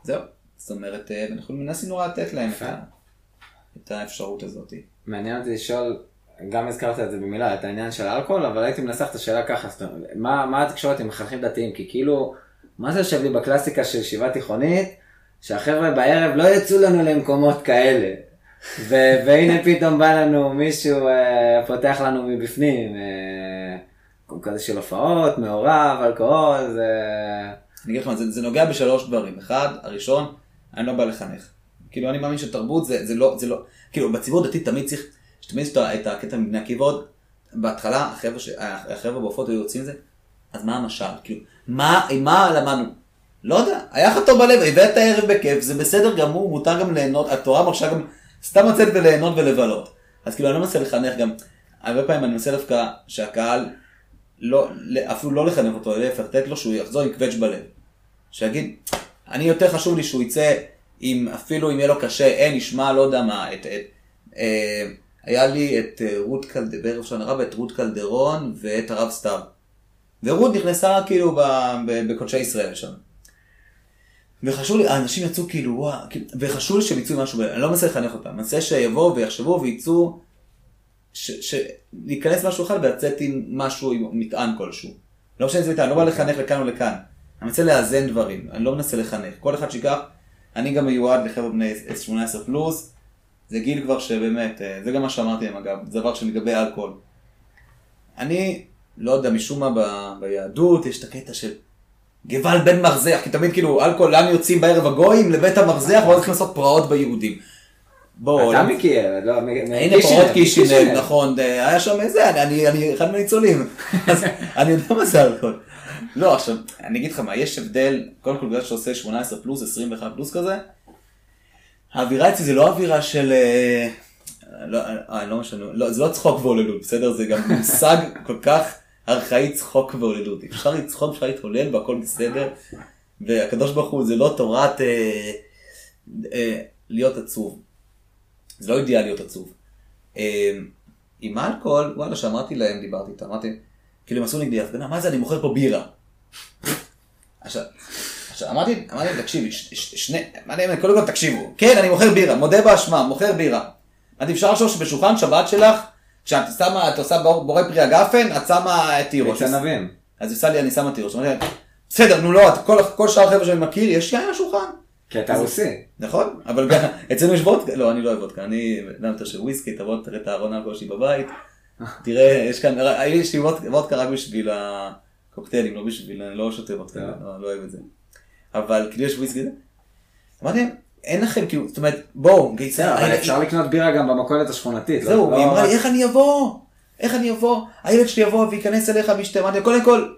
זהו. זאת אומרת, אה, אנחנו מנסים נורא לתת להם את. ה... את האפשרות הזאת. מעניין אותי לשאול, גם הזכרת את זה במילה, את העניין של האלכוהול, אבל הייתי מנסח את השאלה ככה, זאת אומרת, מה, מה התקשורת עם מחנכים דתיים? כי כאילו, מה זה יושב לי בקלאסיקה של ישיבה תיכונית, שהחבר'ה בערב לא יצאו לנו למקומות כאלה. והנה פתאום בא לנו מישהו, אה, פותח לנו מבפנים, אה, כזה של הופעות, מעורב, אלכוהול, זה... אני אגיד לך מה, זה, נוגע בשלוש דברים. אחד, הראשון, אני לא בא לחנך. כאילו, אני מאמין שתרבות זה, זה לא, זה לא, כאילו, בציבור הדתי תמיד צריך, שתמיד יש את את הקטע מבני עקיבא בהתחלה, החבר'ה, ש- החבר'ה בהופעות היו יוצאים זה, אז מה המשל? כאילו, מה, מה למדנו? לא יודע, היה לך טוב בלב, הבאת ערב בכיף, זה בסדר גמור, מותר גם ליהנות, התורה מרשה גם סתם לצאת וליהנות ולבלות. אז כאילו, אני לא מנסה לחנך גם, הרבה פעמים אני מנסה דווקא שהקהל, לא, אפילו לא לחנך אותו, להפך, לתת לו שהוא יחזור עם קווץ' בלב. שיגיד, אני יותר חשוב לי שהוא יצא עם, אפילו אם יהיה לו קשה, אין, ישמע, לא יודע מה, את, את, אה, היה לי את אה, רות קלדרון, בערב שנה רבה, את רות קלדרון ואת הרב סתיו. ורות נכנסה כאילו בקודשי ישראל שם. וחשוב לי, האנשים יצאו כאילו, וואו, כאילו, וחשוב לי שהם יצאו משהו, אני לא מנסה לחנך אותם, אני מנסה שיבואו ויחשבו ש, להיכנס משהו אחד ולצאת עם משהו, עם מטען כלשהו. לא משנה איזה מטען, אני לא בא לחנך לכאן או לכאן. אני מנסה לאזן דברים, אני לא מנסה לחנך. כל אחד שיקח, אני גם מיועד לחבר'ה בני 18 פלוס, זה גיל כבר שבאמת, אה, זה גם מה שאמרתי להם אגב, זה דבר שלגבי אלכוהול. אני, לא יודע, משום מה ב, ביהדות יש את הקטע של גבל בן מרזח, כי תמיד כאילו אלכוהול, לאן יוצאים בערב הגויים? לבית המרזח, ואז הולכים לעשות פרעות ביהודים. בואו, אתה מכיר, לא, הנה פרעות קישינב, קישינב. נכון, אה, היה שם איזה, אני אחד מהניצולים, אז אני יודע מה זה אלכוהול. לא, עכשיו, אני אגיד לך מה, יש הבדל, קודם כל בגלל שעושה 18 פלוס, 21 פלוס כזה, האווירה אצלי זה לא אווירה של, אה, לא, אה, לא משנה, לא, זה לא צחוק והוללות, בסדר? זה גם מושג כל כך ארכאי צחוק והוללות. אפשר לצחוק, אפשר להתהולל והכל בסדר, והקדוש ברוך הוא זה לא תורת אה, אה, להיות עצוב. זה לא אידיאל להיות עצוב. אה, עם האלכוהול, וואלה, שאמרתי להם, דיברתי איתם, אמרתי, כאילו הם עשו נגדי הפגנה, מה זה, אני מוכר פה בירה. עכשיו, עכשיו אמרתי, אמרתי תקשיבי, שני, אמרתי להם, קודם כל תקשיבו, כן, אני מוכר בירה, מודה באשמה, מוכר בירה. אמרתי, אפשר לחשוב שבשולחן שבת שלך, כשאת שמה, את עושה בור- בורא פרי הגפן, את שמה תירוש. ביצי ענבים. אז עושה לי, אני שמה תירוש. בסדר, נו לא, את- כל- כל שאר החבר'ה שאני מכיר, יש יין על השולחן. כי אתה רוסי. נכון, אבל גם אצלנו יש וודקה, לא, אני לא אוהב וודקה, אני אדם יותר של וויסקי, תבוא, תראה את הארון שלי בבית, תראה, יש כאן, יש לי וודקה רק בשביל הקוקטיילים, לא בשביל, אני לא שותה וודקה, לא. לא לא אוהב את זה. אבל כאילו יש וויסקי, אמרתי להם, אין לכם, כאילו, זאת אומרת, בואו, בסדר, אבל אפשר לקנות בירה גם במכולת השכונתית. לא- זהו, לא היא אמרה לי, איך אני אבוא? איך אני אבוא? הילד שלי יבוא וייכנס אליך וישתה. אמרתי, קודם כל,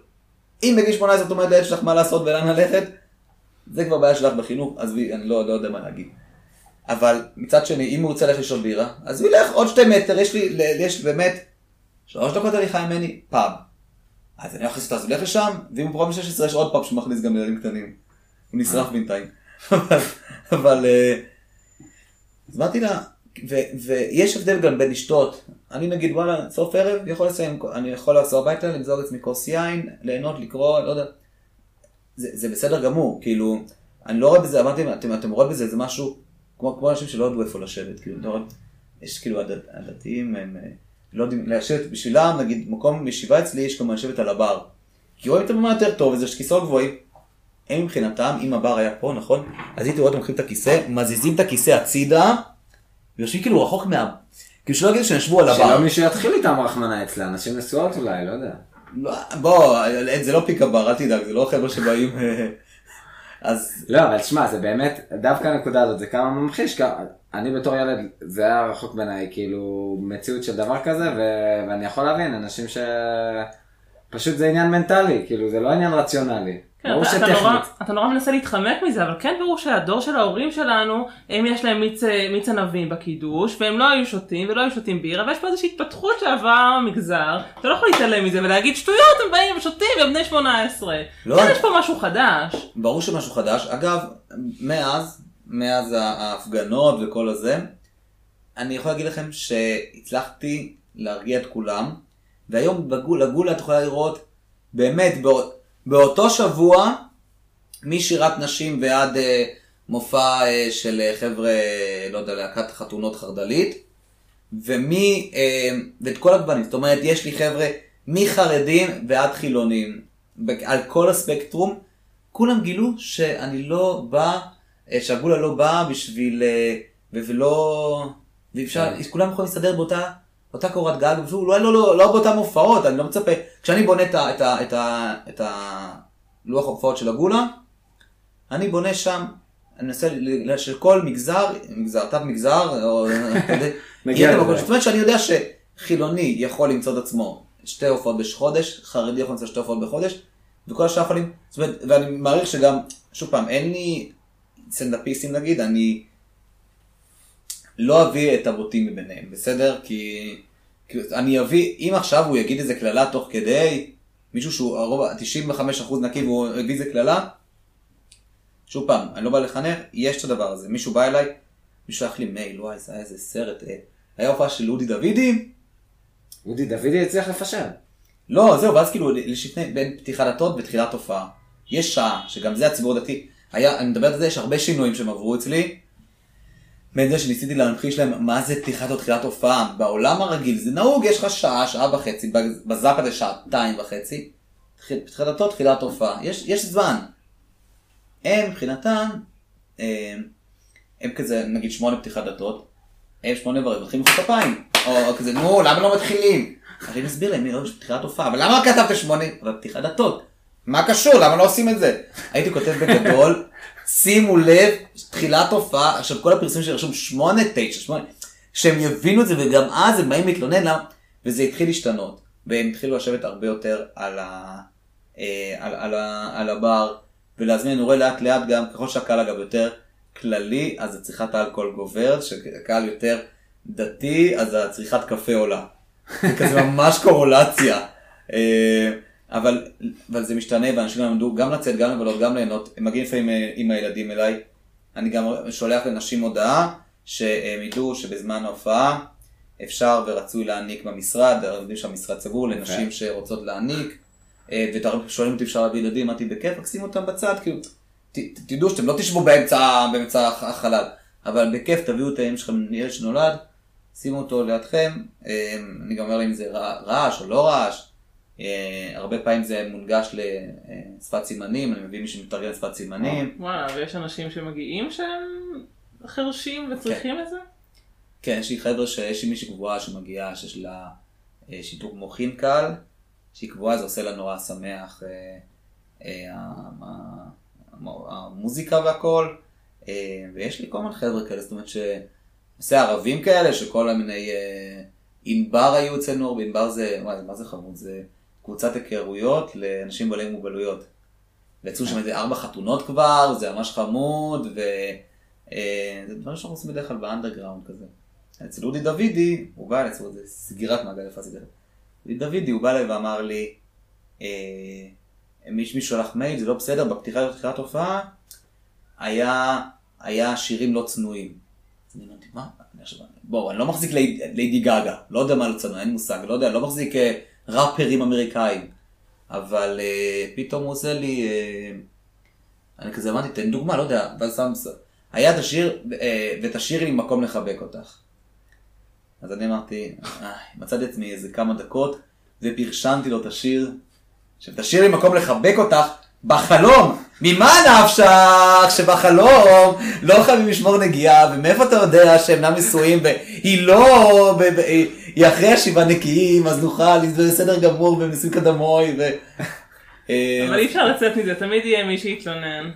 אם בגיל 18 את אומרת לילד שלך מה לעשות ולאן ללכת, זה כבר בעיה שלך בחינוך, עזבי, אני לא, לא יודע מה להגיד. אבל מצד שני, אם הוא רוצה ללכת לשתות בירה, אז הוא ילך עוד שתי מטר, יש לי, יש באמת שלוש דקות הליכה ממני, פאב. אז אני לא אכניס אותו, אז הוא ילך לשם, ואם הוא פחות מ-16 יש עוד פאב שמכניס גם ילדים קטנים. הוא נשרף בינתיים. אבל, אה, אז אמרתי לה, ויש הבדל גם בין לשתות, אני נגיד וואלה, סוף ערב, יכול לסיים, אני יכול לעשות הביתה, לגזור לעצמי כוס יין, ליהנות, לקרוא, לא יודע. זה, זה בסדר גמור, כאילו, אני לא רואה בזה, אמרתי, אתם, אתם רואים בזה, זה משהו, כמו, כמו אנשים שלא ידעו איפה לשבת, כאילו, לא, יש כאילו, הדת, הדתיים הם אה, לא יודעים, לשבת בשבילם, נגיד, מקום ישיבה אצלי, יש כמובן לשבת על הבר. כי רואים את הבמה יותר טוב, וזה כיסאות גבוהים. הם מבחינתם, אם הבר היה פה, נכון? אז הייתי רואה אותם לוקחים את הכיסא, מזיזים את הכיסא הצידה, ויושבים כאילו רחוק מה... כאילו שלא יגידו שהם ישבו על הבר. שלא מישהו יתחיל איתם רחמנא אצלה, אנשים נשואות אולי, לא יודע. לא, בוא, זה לא פיק הבר, אל תדאג, זה לא חבר'ה שבאים... אה, אז לא, אבל תשמע, זה באמת, דווקא הנקודה הזאת, זה כמה ממחיש, כמה- אני בתור ילד, זה היה רחוק בעיניי, כאילו, מציאות של דבר כזה, ו- ואני יכול להבין, אנשים ש... פשוט זה עניין מנטלי, כאילו, זה לא עניין רציונלי. כן, ברור אתה, אתה, נורא, שטכנית. אתה נורא מנסה להתחמק מזה, אבל כן ברור שהדור של ההורים שלנו, הם יש להם מיץ, אה, מיץ ענבים בקידוש, והם לא היו שותים ולא היו שותים בירה, ויש פה איזושהי התפתחות שעברה המגזר, אתה לא יכול להתעלם מזה ולהגיד שטויות, הם באים ושותים והם בני 18. לא. כן, יש פה משהו חדש. ברור שמשהו חדש. אגב, מאז, מאז ההפגנות וכל הזה, אני יכול להגיד לכם שהצלחתי להרגיע את כולם, והיום בגול, הגולה את יכולה לראות, באמת, בא, באותו שבוע, משירת נשים ועד אה, מופע אה, של אה, חבר'ה, לא יודע, להקת חתונות חרד"לית, ומי, אה, ואת כל הגוונים, זאת אומרת, יש לי חבר'ה מחרדים ועד חילונים, על כל הספקטרום, כולם גילו שאני לא בא, אה, שהגולה לא באה בשביל, אה, ולא, ואפשר, כן. כולם יכולים להסתדר באותה, אותה קורת גג, ואפילו לא, לא, לא, לא באותן הופעות, אני לא מצפה, כשאני בונה את, ה, את, ה, את, ה, את הלוח ההופעות של הגולה, אני בונה שם, אני מנסה, שכל מגזר, מגזר, תת מגזר, או, אתה יודע, את לזה. זאת אומרת שאני יודע שחילוני יכול למצוא את עצמו שתי הופעות בחודש, חרדי יכול למצוא שתי הופעות בחודש, וכל השאר יכולים, זאת אומרת, ואני מעריך שגם, שוב פעם, אין לי סטנדאפיסטים נגיד, אני לא אביא את הבוטים מביניהם, בסדר? כי, כי אני אביא, אם עכשיו הוא יגיד איזה קללה תוך כדי, מישהו שהוא הרוב, 95% נקי והוא הביא איזה קללה, שוב פעם, אני לא בא לחנך, יש את הדבר הזה, מישהו בא אליי, מישהו שלח לי מייל, וואי, זה היה איזה סרט, אה, היה הופעה של אודי דוידי, אודי דוידי הצליח לפשר. לא, זהו, ואז כאילו, לשפני, בין פתיחת דלתות ותחילת הופעה. יש שעה, שגם זה הציבור הדתי. היה, אני מדבר על זה, יש הרבה שינויים שהם עברו אצלי. בין זה שניסיתי להמחיש להם מה זה פתיחת או תחילת הופעה. בעולם הרגיל זה נהוג, יש לך שעה, שעה וחצי, בזאפה זה שעתיים וחצי. תחילתו תחילת הופעה, יש, יש זמן. הם מבחינתם, הם, הם כזה, נגיד שמונה פתיחת דלתות, הם שמונה ורבע, מתחילים למחוא כפיים. או, כזה, נו, למה לא מתחילים? אני מסביר להם, יש פתיחת הופעה, אבל למה כתבת שמונה? אבל פתיחת דלתות. מה קשור? למה לא עושים את זה? הייתי כותב בגדול, שימו לב, תחילת הופעה, עכשיו כל הפרסומים שרשום שמונה, תשע, שמונה, שהם יבינו את זה וגם אז הם באים להתלונן למה, וזה התחיל להשתנות, והם התחילו לשבת הרבה יותר על, ה, אה, על, על, ה, על הבר, ולהזמין, אני רואה לאט לאט גם, ככל שהקהל אגב יותר כללי, אז הצריכת האלכוהול גוברת, כשהקהל יותר דתי, אז הצריכת קפה עולה. זה כזה ממש קורולציה. אבל, אבל זה משתנה ואנשים למדו גם לצאת, גם לבלות, גם ליהנות. הם מגיעים לפעמים אה, עם הילדים אליי. אני גם שולח לנשים הודעה שהם ידעו שבזמן ההופעה אפשר ורצוי להעניק במשרד, יודעים שהמשרד סגור לנשים שרוצות להעניק. אה, ושואלים אותי אפשר להביא ילדים, אמרתי בכיף, שימו אותם בצד, כאילו, תדעו שאתם לא תשבו באמצע, באמצע החלל, אבל בכיף תביאו את האם שלכם, ילד שנולד, שימו אותו לידכם, אה, אני גם אומר אם זה רעש או לא רעש, הרבה פעמים זה מונגש לשפת סימנים, אני מביא מי שמתרגם לשפת סימנים. וואלה, ויש אנשים שמגיעים שהם חרשים וצריכים כן. את זה? כן, יש לי חבר'ה שיש לי מישהי קבועה שמגיעה, שיש לה אה, שיתוק מוחין קל, שהיא קבועה, זה עושה לה נורא שמח, אה, המוזיקה והכל, ויש לי כל מיני חבר'ה כאלה, זאת אומרת שעושה ערבים כאלה, שכל מיני, ענבר היו אצלנו, בענבר זה, וואי, מה זה חמוד, זה... קבוצת היכרויות לאנשים בעלי מוגבלויות. ויצאו שם איזה ארבע חתונות כבר, זה ממש חמוד, וזה אה, דברים שאנחנו עושים בדרך כלל באנדרגראונד כזה. אצל אודי דוידי, הוא בא אליי, זה סגירת מעגל יפה סגירת. אודי דוידי, הוא בא אליי ואמר לי, אה, מישהו שלח מייל, זה לא בסדר, בפתיחה ובתחילת הופעה, היה, היה שירים לא צנועים. אז אני אמרתי, מה? בואו, אני לא מחזיק ליידי גאגה, לא יודע מה לא צנוע, אין מושג, לא יודע, לא מחזיק... אה, ראפרים אמריקאים. אבל uh, פתאום הוא עושה לי, uh, אני כזה אמרתי, תן דוגמה, לא יודע, ואז שם, היה את השיר, uh, ותשאירי לי מקום לחבק אותך. אז אני אמרתי, מצאתי עצמי איזה כמה דקות, ופרשנתי לו את השיר, שתשאירי לי מקום לחבק אותך בחלום. ממה נפשך שבחלום לא חייבים לשמור נגיעה, ומאיפה אתה יודע שהם אינם נשואים, והיא לא, היא אחרי השבעה נקיים, אז נוכל, זה בסדר גמור, נשואים כדמוי, ו... אה, אבל אי אפשר לצאת מזה, תמיד יהיה מי שיתלונן.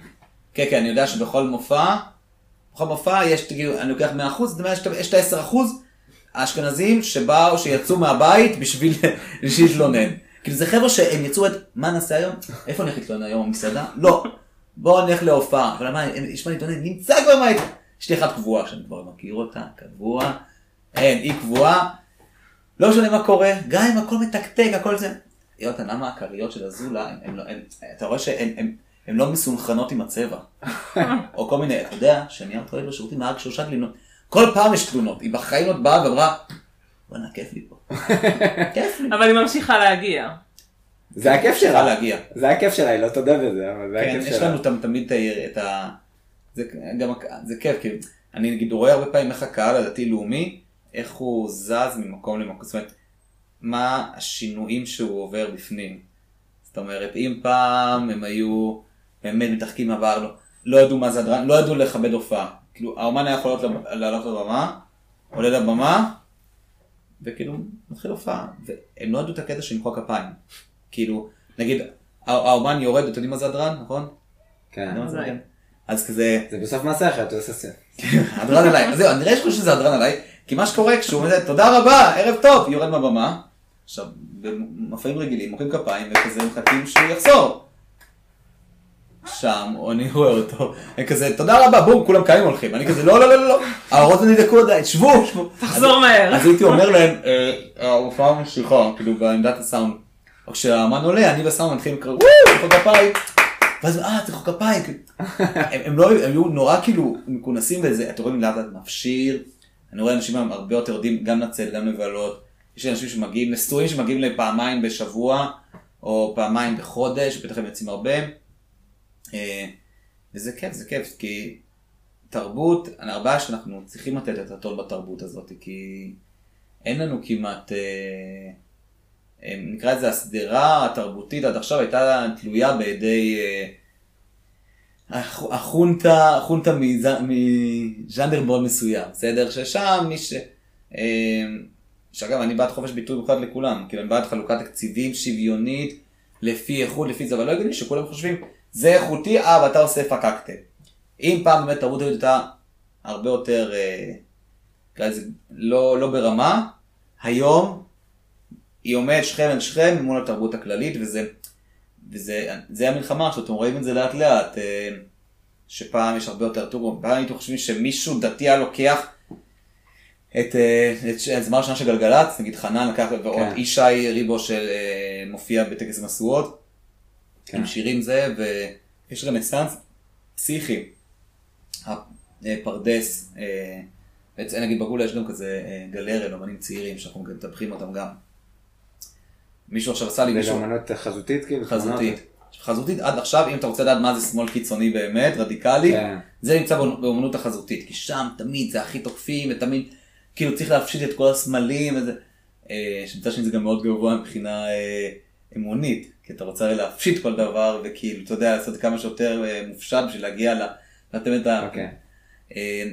כן, כן, אני יודע שבכל מופע, בכל מופע יש, תגידו, אני לוקח 100%, זאת אומרת, יש את ה-10% האשכנזים שבאו, שיצאו מהבית בשביל להתלונן. כאילו זה חבר'ה שהם יצאו את, מה נעשה היום? איפה נלך להתלונן היום במסעדה? לא. בואו נלך להופעה. אבל מה, יש מה להתלונן? נמצא כבר מה... יש לי אחת קבועה שאני כבר מכיר אותה, קבוע. אין, היא קבועה. לא משנה מה קורה, גם אם הכל מתקתק, הכל זה. יונתן, למה הכריות של הזולה, הם, הם, לא, הם, אתה רואה שהן לא מסונכרנות עם הצבע. או כל מיני, אתה יודע, שאני אוהב בשירותים נהג שלושה גלינות. כל פעם יש תלונות, היא בחיים עוד באה ואמרה, וואלה, כיף לי פה. כיף לי. אבל היא ממשיכה להגיע. זה הכיף שלה. להגיע. זה הכיף שלה, היא לא תודה בזה, אבל זה הכיף שלה. כן, יש לנו תמיד את ה... זה גם, זה כיף, כי אני נגיד רואה הרבה פעמים איך הקהל הדתי-לאומי, איך הוא זז ממקום למקום, זאת אומרת, מה השינויים שהוא עובר בפנים. זאת אומרת, אם פעם הם היו באמת מתחקים עבר, לא, לא ידעו מה זה הדרן, לא ידעו לכבד הופעה. כאילו, האומן היה יכול לעלות לבמה, עולה לבמה, וכאילו מתחיל הופעה, והם לא ידעו את הקטע של למחוא כפיים. כאילו, נגיד, האומן יורד, אתם יודעים מה זה הדרן, נכון? כן. אז כזה... זה בסוף מסכת, הוא עושה סרט. הדרן עליי. אז זהו, אני נראה שזה הדרן עליי, כי מה שקורה כשהוא אומר, תודה רבה, ערב טוב, יורד מהבמה. עכשיו, במופעים רגילים, מוחאים כפיים, וכזה מחכים שהוא יחזור. שם, או אני רואה אותו, אני כזה, תודה רבה, בום, כולם קיימים הולכים, אני כזה, לא, לא, לא, לא, האורות נדלקו עדיין, שבו, שבו. תחזור מהר. אז הייתי אומר להם, ההופעה ממשיכה, כאילו בעמדת הסאונד. או כשהאמן עולה, אני בסאונד מתחילים לקרוא, וואו, למחוא כפיים. ואז, אה, צריך כפיים. הם לא, הם היו נורא כאילו מכונסים וזה, אתם רואים לאט לאט מפשיר. אני רואה אנשים הרבה יותר יודעים גם לצאת, גם לבלות. יש אנשים שמגיעים, נשואים שמגיעים לפעמיים בשבוע, או פעמיים בחודש, בטח הם יוצאים הרבה. אה, וזה כיף, זה כיף, כי תרבות, הבעיה שאנחנו צריכים לתת את הטון בתרבות הזאת, כי אין לנו כמעט, אה, אה, נקרא לזה השדרה התרבותית עד עכשיו הייתה תלויה בידי החונטה, החונטה מז- מז'אנר מאוד מסוים, בסדר? ששם מי ש... אה, שאגב, אני בעד חופש ביטוי במיוחד לכולם, כאילו אני בעד חלוקת תקציבים שוויונית, לפי איכות, לפי זה, אבל לא הגיוני שכולם חושבים, זה איכותי, אה, ואתה עושה פקקטה. אם פעם באמת תרבות היהודית הייתה הרבה יותר, אה, לא, לא ברמה, היום היא עומדת שכם אל שכם מול התרבות הכללית, וזה, וזה זה המלחמה עכשיו, אתם רואים את זה לאט לאט, אה, שפעם יש הרבה יותר, תראו, פעם הייתם חושבים שמישהו דתי היה לוקח את, אה, את, ש- את זמר שנה של גלגלצ, נגיד חנן לקח, ועוד כן. ישי ריבו שמופיע בטקס משואות, כן. עם שירים זה, ויש רנסאנס פסיכי. הפרדס, אה, בעצם נגיד בגולה יש גם כזה אה, גלריה לאמנים צעירים שאנחנו גם מטפחים אותם גם. מישהו עכשיו עשה לי מישהו אמנות חזותית כאילו? חזותית. חזותית עד עכשיו, אם אתה רוצה לדעת מה זה שמאל קיצוני באמת, רדיקלי, כן. זה נמצא באמנות- באמנות החזותית, כי שם תמיד זה הכי תוקפים, ותמיד כאילו צריך להפשיט את כל הסמלים, וזה, אה, שמצד שני זה גם מאוד גבוה מבחינה אה, אמונית, כי אתה רוצה הרי להפשיט כל דבר, וכאילו, אתה יודע, לעשות כמה שיותר אה, מופשט בשביל להגיע ל... לתת את ה... אוקיי. אה,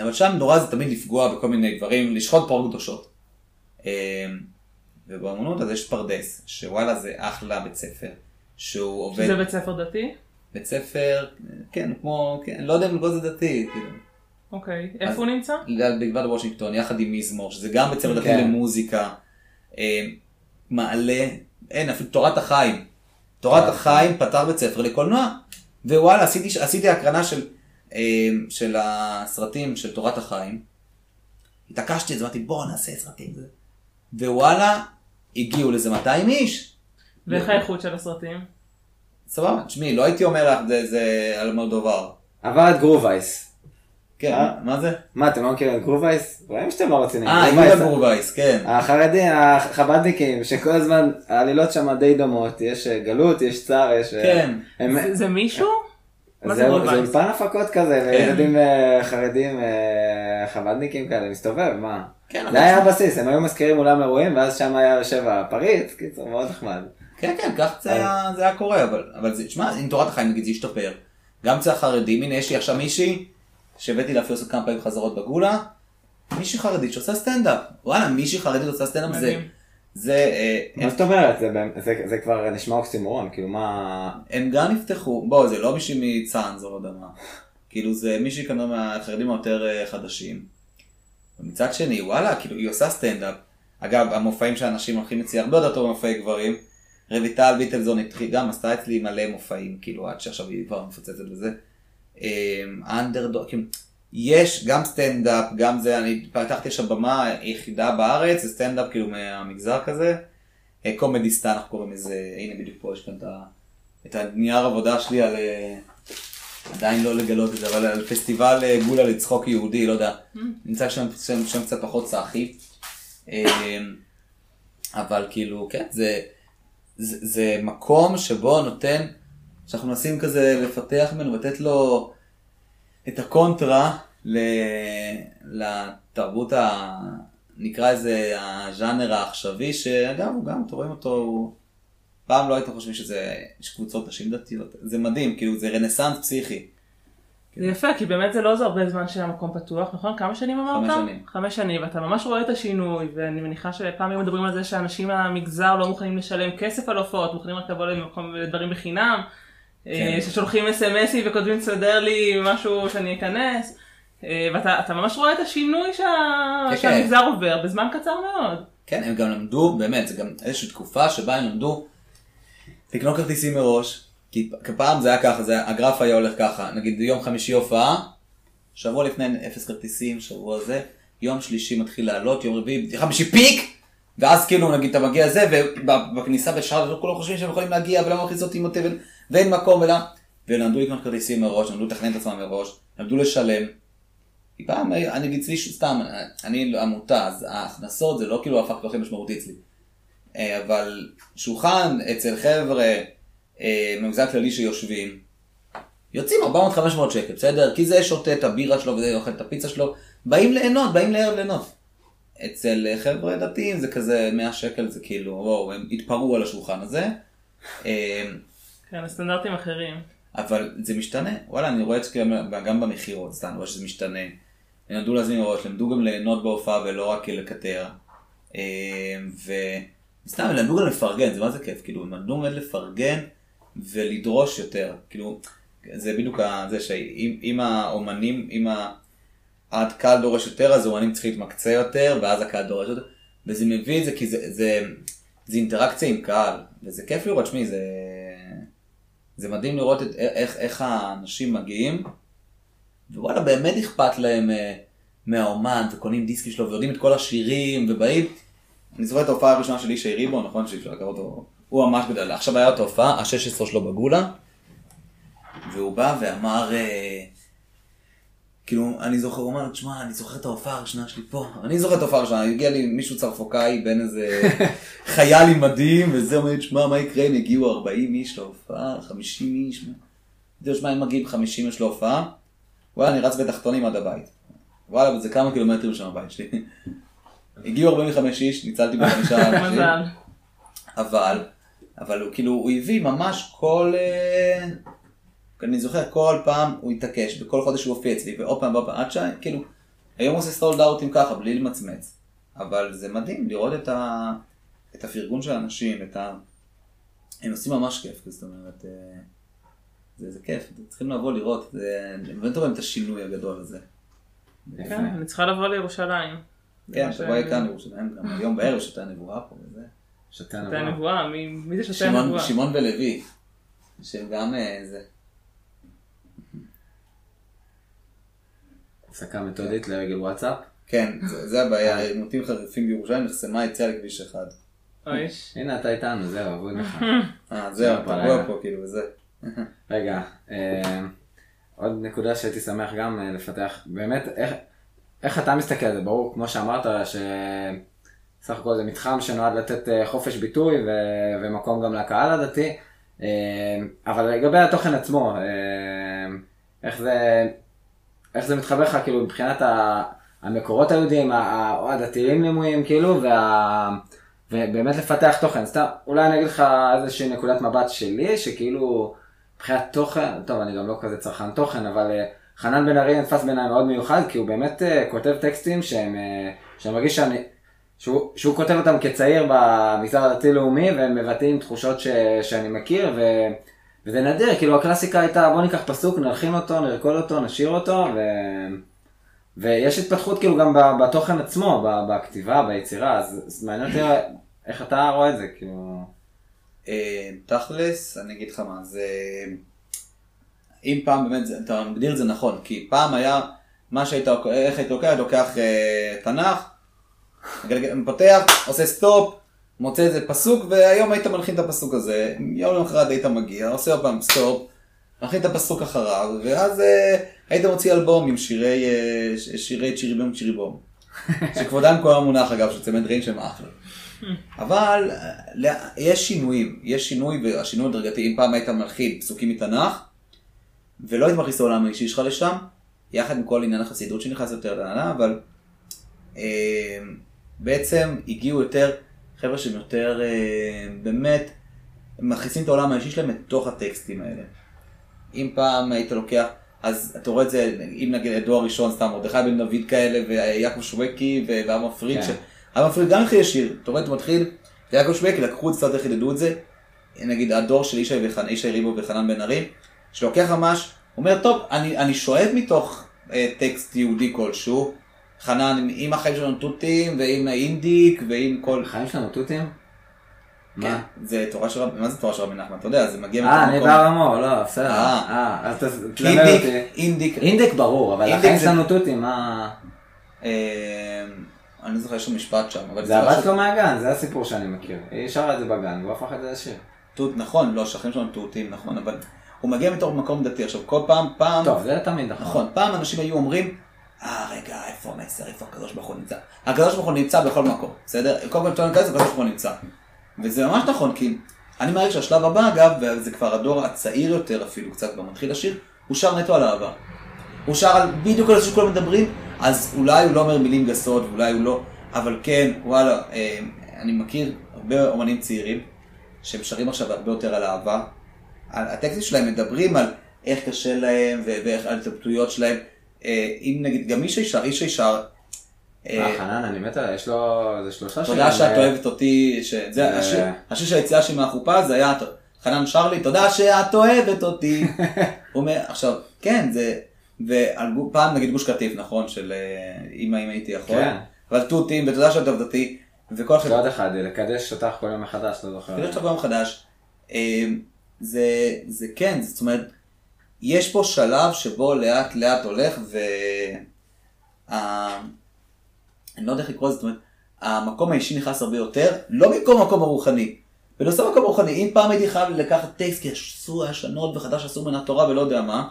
אבל שם נורא זה תמיד לפגוע בכל מיני דברים, לשחוט פרות קדושות. אה, ובאמנות אז יש פרדס, שוואלה זה אחלה בית ספר, שהוא עובד... שזה בית ספר דתי? בית ספר, כן, כמו, כן, לא יודע אם זה דתי, כאילו. אוקיי. אז- איפה הוא נמצא? בגבעת וושינגטון, יחד עם מזמור, שזה גם בית ספר דתי כן. למוזיקה, אה, מעלה, אין, אפילו תורת החיים. תורת החיים פתר בית ספר לקולנוע. ווואלה, עשיתי, עשיתי הקרנה של, אה, של הסרטים של תורת החיים. התעקשתי על זה, אמרתי בוא נעשה סרטים. זה." ווואלה, הגיעו לזה 200 איש. ואיך האיכות של הסרטים? סבבה, תשמעי, לא הייתי אומר לך זה, זה על מולדובר. עבר את גרובייס. כן, אה? מה זה? מה, אתם לא מכירים את גרובייס? רואים שאתם לא רציניים. אה, גרובייס, יהודה גרובייס, כן. החרדים, החב"דניקים, שכל הזמן העלילות שם די דומות, יש אה, גלות, יש צער, יש... אה, כן. זה- מישהו? מה זה זה גרובייס? זה אולפן הפקות כזה, כן. וילדים אה, חרדים חב"דניקים כאלה, מסתובב, מה? כן, זה היה הבסיס, הם היו מזכירים אולם אירועים, ואז שם היה יושב הפריץ, קיצור, מאוד נחמד. כן, כן, כך זה היה, זה היה קורה, אבל, אבל זה, תשמע, עם תורת החיים נגיד זה השתפר. גם אצל החרדים, הנה יש לי עכשיו מישהי, שהבאתי לה אפילו לעשות כמה פעמים חזרות בגולה, מישהי חרדית שעושה סטנדאפ. וואלה, מישהי חרדית עושה סטנדאפ זה. זה, אה, מה זאת אומרת? זה באמת- זה- זה כבר נשמע אוקסימורון, כאילו מה... הם גם נפתחו, בוא, זה לא מישהי מצאנז או לא יודע מה. כאילו זה מישהי כנראה מהחרדים היותר אה, חדשים. ומצד שני, וואלה, כאילו היא עושה סטנדאפ. אגב, המופעים של נשים הולכים אצלי הרבה יותר טוב ממופעי גברים. רויטל ויטלזון התחיל גם, עשתה אצלי מלא מופעים, כאילו עד שעכשיו היא כבר מפוצצת בזה. אנדרדוג, כאילו, יש גם סטנדאפ, גם זה, אני פתחתי עכשיו במה יחידה בארץ, זה סטנדאפ כאילו מהמגזר כזה. אה, קומדיסטן, אנחנו קוראים לזה, הנה בדיוק פה יש כאן את הנייר עבודה שלי על, אה, עדיין לא לגלות את זה, אבל על פסטיבל אה, גולה לצחוק יהודי, לא יודע, נמצא שם, שם, שם קצת פחות סאחי. אה, אבל כאילו, כן, זה, זה, זה מקום שבו נותן, שאנחנו מנסים כזה לפתח ממנו ולתת לו את הקונטרה ל, לתרבות ה... נקרא לזה הז'אנר העכשווי, שאגב, הוא גם, אתם רואים אותו, הוא... פעם לא הייתם חושבים שזה, יש קבוצות נשים דתיות, זה מדהים, כאילו זה רנסאנס פסיכי. זה יפה, כי באמת זה לא זה הרבה זמן שהמקום פתוח, נכון? כמה שנים אמרת? חמש שנים. חמש שנים, ואתה ממש רואה את השינוי, ואני מניחה שפעם היו מדברים על זה שאנשים מהמגזר לא מוכנים לשלם כסף על הופעות, מוכנים רק לבוא למקום לדברים בחינם, אה, ששולחים אסמסים וכותבים תסדר לי משהו שאני אכנס, אה, ואתה אתה ממש רואה את השינוי שה... כן, שהמגזר עובר בזמן קצר מאוד. כן, הם גם למדו, באמת, זה גם איזושהי תקופה שבה הם למדו לקנות כרטיסים מראש, כי פעם זה היה ככה, זה, הגרף היה הולך ככה, נגיד יום חמישי הופעה, שבוע לפני אפס כרטיסים, שבוע זה, יום שלישי מתחיל לעלות, יום רביעי, חמישי פיק, ואז כאילו נגיד אתה מגיע לזה, ובכניסה בשער כולם חושבים שהם יכולים להגיע, ולא מכניס אותי עם אותי, ואין מקום, ולא, ולמדו לקנות כרטיסים מראש, למדו לתכנן את עצמם מראש, למדו לשלם. כי פעם, אני אגיד סתם, אני עמותה, אז ההכנסות זה לא כאילו להיות הכי משמעותי אצלי. אה, אבל שולחן אצל חבר'ה אה, במגזר כללי שיושבים, יוצאים 400-500 שקל, בסדר? כי זה שותה את הבירה שלו וזה אוכל את הפיצה שלו, באים ליהנות, באים לערב ליהנות. אצל חבר'ה דתיים זה כזה 100 שקל, זה כאילו, וואו, הם התפרעו על השולחן הזה. אה, כן, הסטנדרטים אחרים. אבל זה משתנה, וואלה, אני רואה את זה כאילו גם במכירות, סתם, אני רואה שזה משתנה. הם למדו להזמין מראש, למדו גם ליהנות בהופעה ולא רק לקטר. אה, וסתם, הם למדו גם לפרגן, זה מה זה כיף, כאילו, הם למדו באמת לפרגן ולדרוש יותר. כאילו, זה בדיוק זה שאם אם האומנים, אם הקהל דורש יותר, אז האומנים צריכים להתמקצע יותר, ואז הקהל דורש יותר. וזה מביא את זה כי זה, זה, זה אינטראקציה עם קהל, וזה כיף לראות, שמי, זה... זה מדהים לראות את, איך, איך האנשים מגיעים, ווואלה, באמת אכפת להם אה, מהאומן, וקונים דיסקים שלו, ויודעים את כל השירים, ובאים. אני זוכר את ההופעה הראשונה של איש ריבו, נכון? שאי אפשר לקרוא אותו, הוא ממש גדול. עכשיו היה את ההופעה, ה-16 שלו בגולה, והוא בא ואמר, אה, כאילו, אני זוכר, הוא אמר, תשמע, אני זוכר את ההופעה הראשונה שלי פה, אני זוכר את ההופעה הראשונה, הגיע לי מישהו צרפוקאי בין איזה חייל עם מדים, וזה אומר, תשמע, מה יקרה אם יגיעו 40 איש להופעה, 50 איש, זה תשמע, אם מגיעים 50 איש להופעה, וואלה, אני רץ בתחתונים עד הבית. וואלה, זה כמה קילומטרים שם הבית שלי. הגיעו 45 איש, ניצלתי בחמישה אנשים. אבל, אבל הוא כאילו, הוא הביא ממש כל... אה, אני זוכר, כל פעם הוא התעקש, בכל חודש הוא הופיע אצלי, ועוד פעם ועוד פעם, עד שעה, כאילו, היום הוא עושה סולד אאוטים ככה, בלי למצמץ. אבל זה מדהים לראות את, ה, את הפרגון של האנשים, את ה... הם עושים ממש כיף, זאת אומרת, אה, זה, זה כיף, צריכים לבוא לראות, זה, באמת רואה את השינוי הגדול הזה. כן, אני צריכה לבוא לירושלים. כן, ש- כאן לירושלים, גם היום בערב שאתה הנבואה פה וזה. שתה שותה נבואה. נבואה, מי מי זה שותה נבואה? שמעון ולוי, שהם גם אה, זה. הפסקה מתודית לרגל וואטסאפ. כן, זה, זה הבעיה, עימותים חריפים בירושלים, נחסמה יציאה לכביש אחד. אוי. הנה אתה איתנו, זהו, אבוד לך. אה, זהו, אתה בלילה. רואה פה, כאילו, וזה. רגע, אה, עוד נקודה שהייתי שמח גם אה, לפתח, באמת, איך, איך אתה מסתכל על זה? ברור, כמו שאמרת, שסך הכל זה מתחם שנועד לתת אה, חופש ביטוי ו, ומקום גם לקהל הדתי, אה, אבל לגבי התוכן עצמו, אה, איך זה, איך זה מתחבר לך, כאילו, מבחינת ה, המקורות היהודיים, או הדתיים למויים, כאילו, וה... ובאמת לפתח תוכן. סתם, אולי אני אגיד לך איזושהי נקודת מבט שלי, שכאילו, מבחינת תוכן, טוב, אני גם לא כזה צרכן תוכן, אבל אה, חנן בן ארי נתפס בעיניי מאוד מיוחד, כי הוא באמת אה, כותב טקסטים שהם, אה, שאני מרגיש שאני, שהוא, שהוא כותב אותם כצעיר במגזר הדתי-לאומי, והם מבטאים תחושות ש, שאני מכיר, ו, וזה נדיר, כאילו הקלאסיקה הייתה, בוא ניקח פסוק, נלחין אותו, נרקוד אותו, נשאיר אותו, ו... ויש התפתחות כאילו גם בתוכן עצמו, בכתיבה, ביצירה, אז, אז מעניין אותי איך אתה רואה את זה, כאילו... אה, תכלס, אני אגיד לך מה, זה... אם פעם באמת, זה- אתה מגדיר את זה נכון, כי פעם היה, מה שהיית, איך היית לוקח, לוקח אה, תנ"ך, פותח, עושה stop, מוצא איזה פסוק, והיום היית מלחין את הפסוק הזה, יום למחרת היית מגיע, עושה עוד פעם stop, מלחין את הפסוק אחריו, ואז אה, היית מוציא אלבום עם שירי, אה, שירי צ'יריבום צ'יריבום. שכבודם במקומו מונח אגב, של צמד רעים שהם אחלה. אבל אה, יש שינויים, יש שינוי, והשינוי הדרגתי, אם פעם היית מלחין פסוקים מתנ"ך, ולא היית מכניס את העולם האישי שלך לשם, יחד עם כל עניין החסידות שנכנס יותר לענה, אבל אה, בעצם הגיעו יותר חבר'ה שהם יותר אה, באמת מכניסים את העולם האישי שלהם לתוך הטקסטים האלה. אם פעם היית לוקח, אז אתה רואה את זה, אם נגיד הדור הראשון, סתם מרדכי בן דוד כאלה, ויעקב שווקי, ו- ואברהם פריד, כן. ש... אברהם פריד גם התחיל לשיר, אתה רואה, אתה מתחיל, יעקב שווקי, לקחו את זה, חידדו את זה, נגיד הדור של ישי וחנ- ישי ריבו וחנן בן ארי, שלוקח ממש, אומר, טוב, אני, אני שואב מתוך אה, טקסט יהודי כלשהו, חנן עם החיים שלנו תותים, ועם אינדיק, ועם כל... החיים שלנו תותים? כן, מה? זה תורה של רבי, מה זה תורה של רבי נחמן? אתה יודע, זה מגיע אה, אני מקום- בהר המור, לא, בסדר. אה. אה, אז תלמד אותי. אינדיק, אינדיק ברור, אבל החיים זה- שלנו תותים, מה... אה, אני לא זוכר, יש שם משפט שם, זה הבת משהו- שלו מהגן, זה הסיפור שאני מכיר. היא שרה את זה בגן, והוא הפך את זה לשיר. תות, נכון, לא, שכנים שלנו תותים, נכון, אבל הוא מגיע מתוך מקום דתי. עכשיו, כל פעם, פעם, טוב, זה תמיד נכון. נכון, פעם אנשים היו אומרים, אה, רגע, איפה המסר, איפה הקדוש ברוך הוא נמצא? הקדוש ברוך הוא נמצא בכל מקום, בסדר? כל, אפשר להיכנס, הקדוש ברוך הוא נמצא. וזה ממש נכון, כי אני מעריך שהשלב הבא, אגב, וזה כבר הדור הצעיר יותר אפילו, קצת כבר מתחיל לשיר, הוא שר נטו על אהבה. הוא שר על בדיוק על זה שכולם מדברים, אז אולי הוא לא אומר מילים גסות, ואולי הוא לא, אבל כן, וואלה, אה, אני מכיר הרבה אומנים צעירים, שהם שרים עכשיו הרבה יותר על אהבה. הטקסטים שלהם מדברים על איך קשה להם, ואיך על ההתלבטויות שלהם. אה, אם נגיד, גם איש הישר, איש הישר, אה, חנן, אני מת עליו, יש לו, זה שלושה תודה שאת אוהבת אותי, שזה השיר, השיר של היציאה שלי מהחופה, זה היה חנן שר לי, תודה שאת אוהבת אותי. הוא אומר, עכשיו, כן, זה, ופעם נגיד גוש קטיף, נכון, של אמא אם הייתי יכול, כן. אבל תותים, ותודה שאת אוהבת אותי, וכל אחד... עוד אחד, לקדש אותך כל יום מחדש, לא זוכר. לקדש אותך כל יום מחדש. זה, זה כן, זאת אומרת, יש פה שלב שבו לאט לאט הולך, ו... אני לא יודע איך לקרוא לזה, זאת אומרת, המקום האישי נכנס הרבה יותר, לא במקום המקום הרוחני. בנושא המקום הרוחני, אם פעם הייתי חייב לקחת טקסט כי אסור היה שנות וחדש אסור מן התורה ולא יודע מה,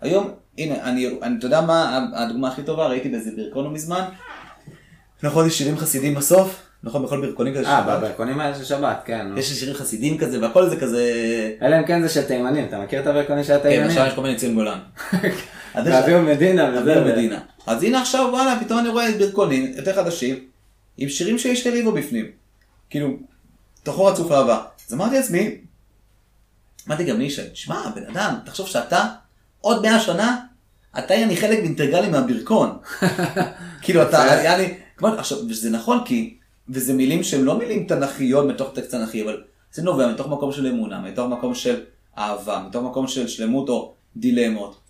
היום, הנה, אני, אני, אתה יודע מה הדוגמה הכי טובה? ראיתי באיזה ברכון לא מזמן, נכון, יש שירים חסידים בסוף, נכון, בכל ברכונים כזה אה, בברכונים האלה של שבת, כן. יש שירים חסידים כזה, והכל זה כזה... אלא אם כן זה של תימנים, אתה מכיר את הברכונים של התימנים? כן, עכשיו יש כל מיני ציון גולן. ואביהו מדינה וזה. מדינה. אז הנה עכשיו, וואלה, פתאום אני רואה ברכונים יותר חדשים, עם שירים שיש לי בו בפנים. כאילו, תוכו רצוף אהבה. אז אמרתי לעצמי, אמרתי גם לישי, שמע, בן אדם, תחשוב שאתה, עוד מאה שנה, אתה יהיה לי חלק אינטגרלי מהברכון. כאילו, אתה, היה לי, עכשיו, וזה נכון, כי, וזה מילים שהן לא מילים תנכיות מתוך טקסט תנכי, אבל זה נובע מתוך מקום של אמונה, מתוך מקום של אהבה, מתוך מקום של שלמות או דילמות.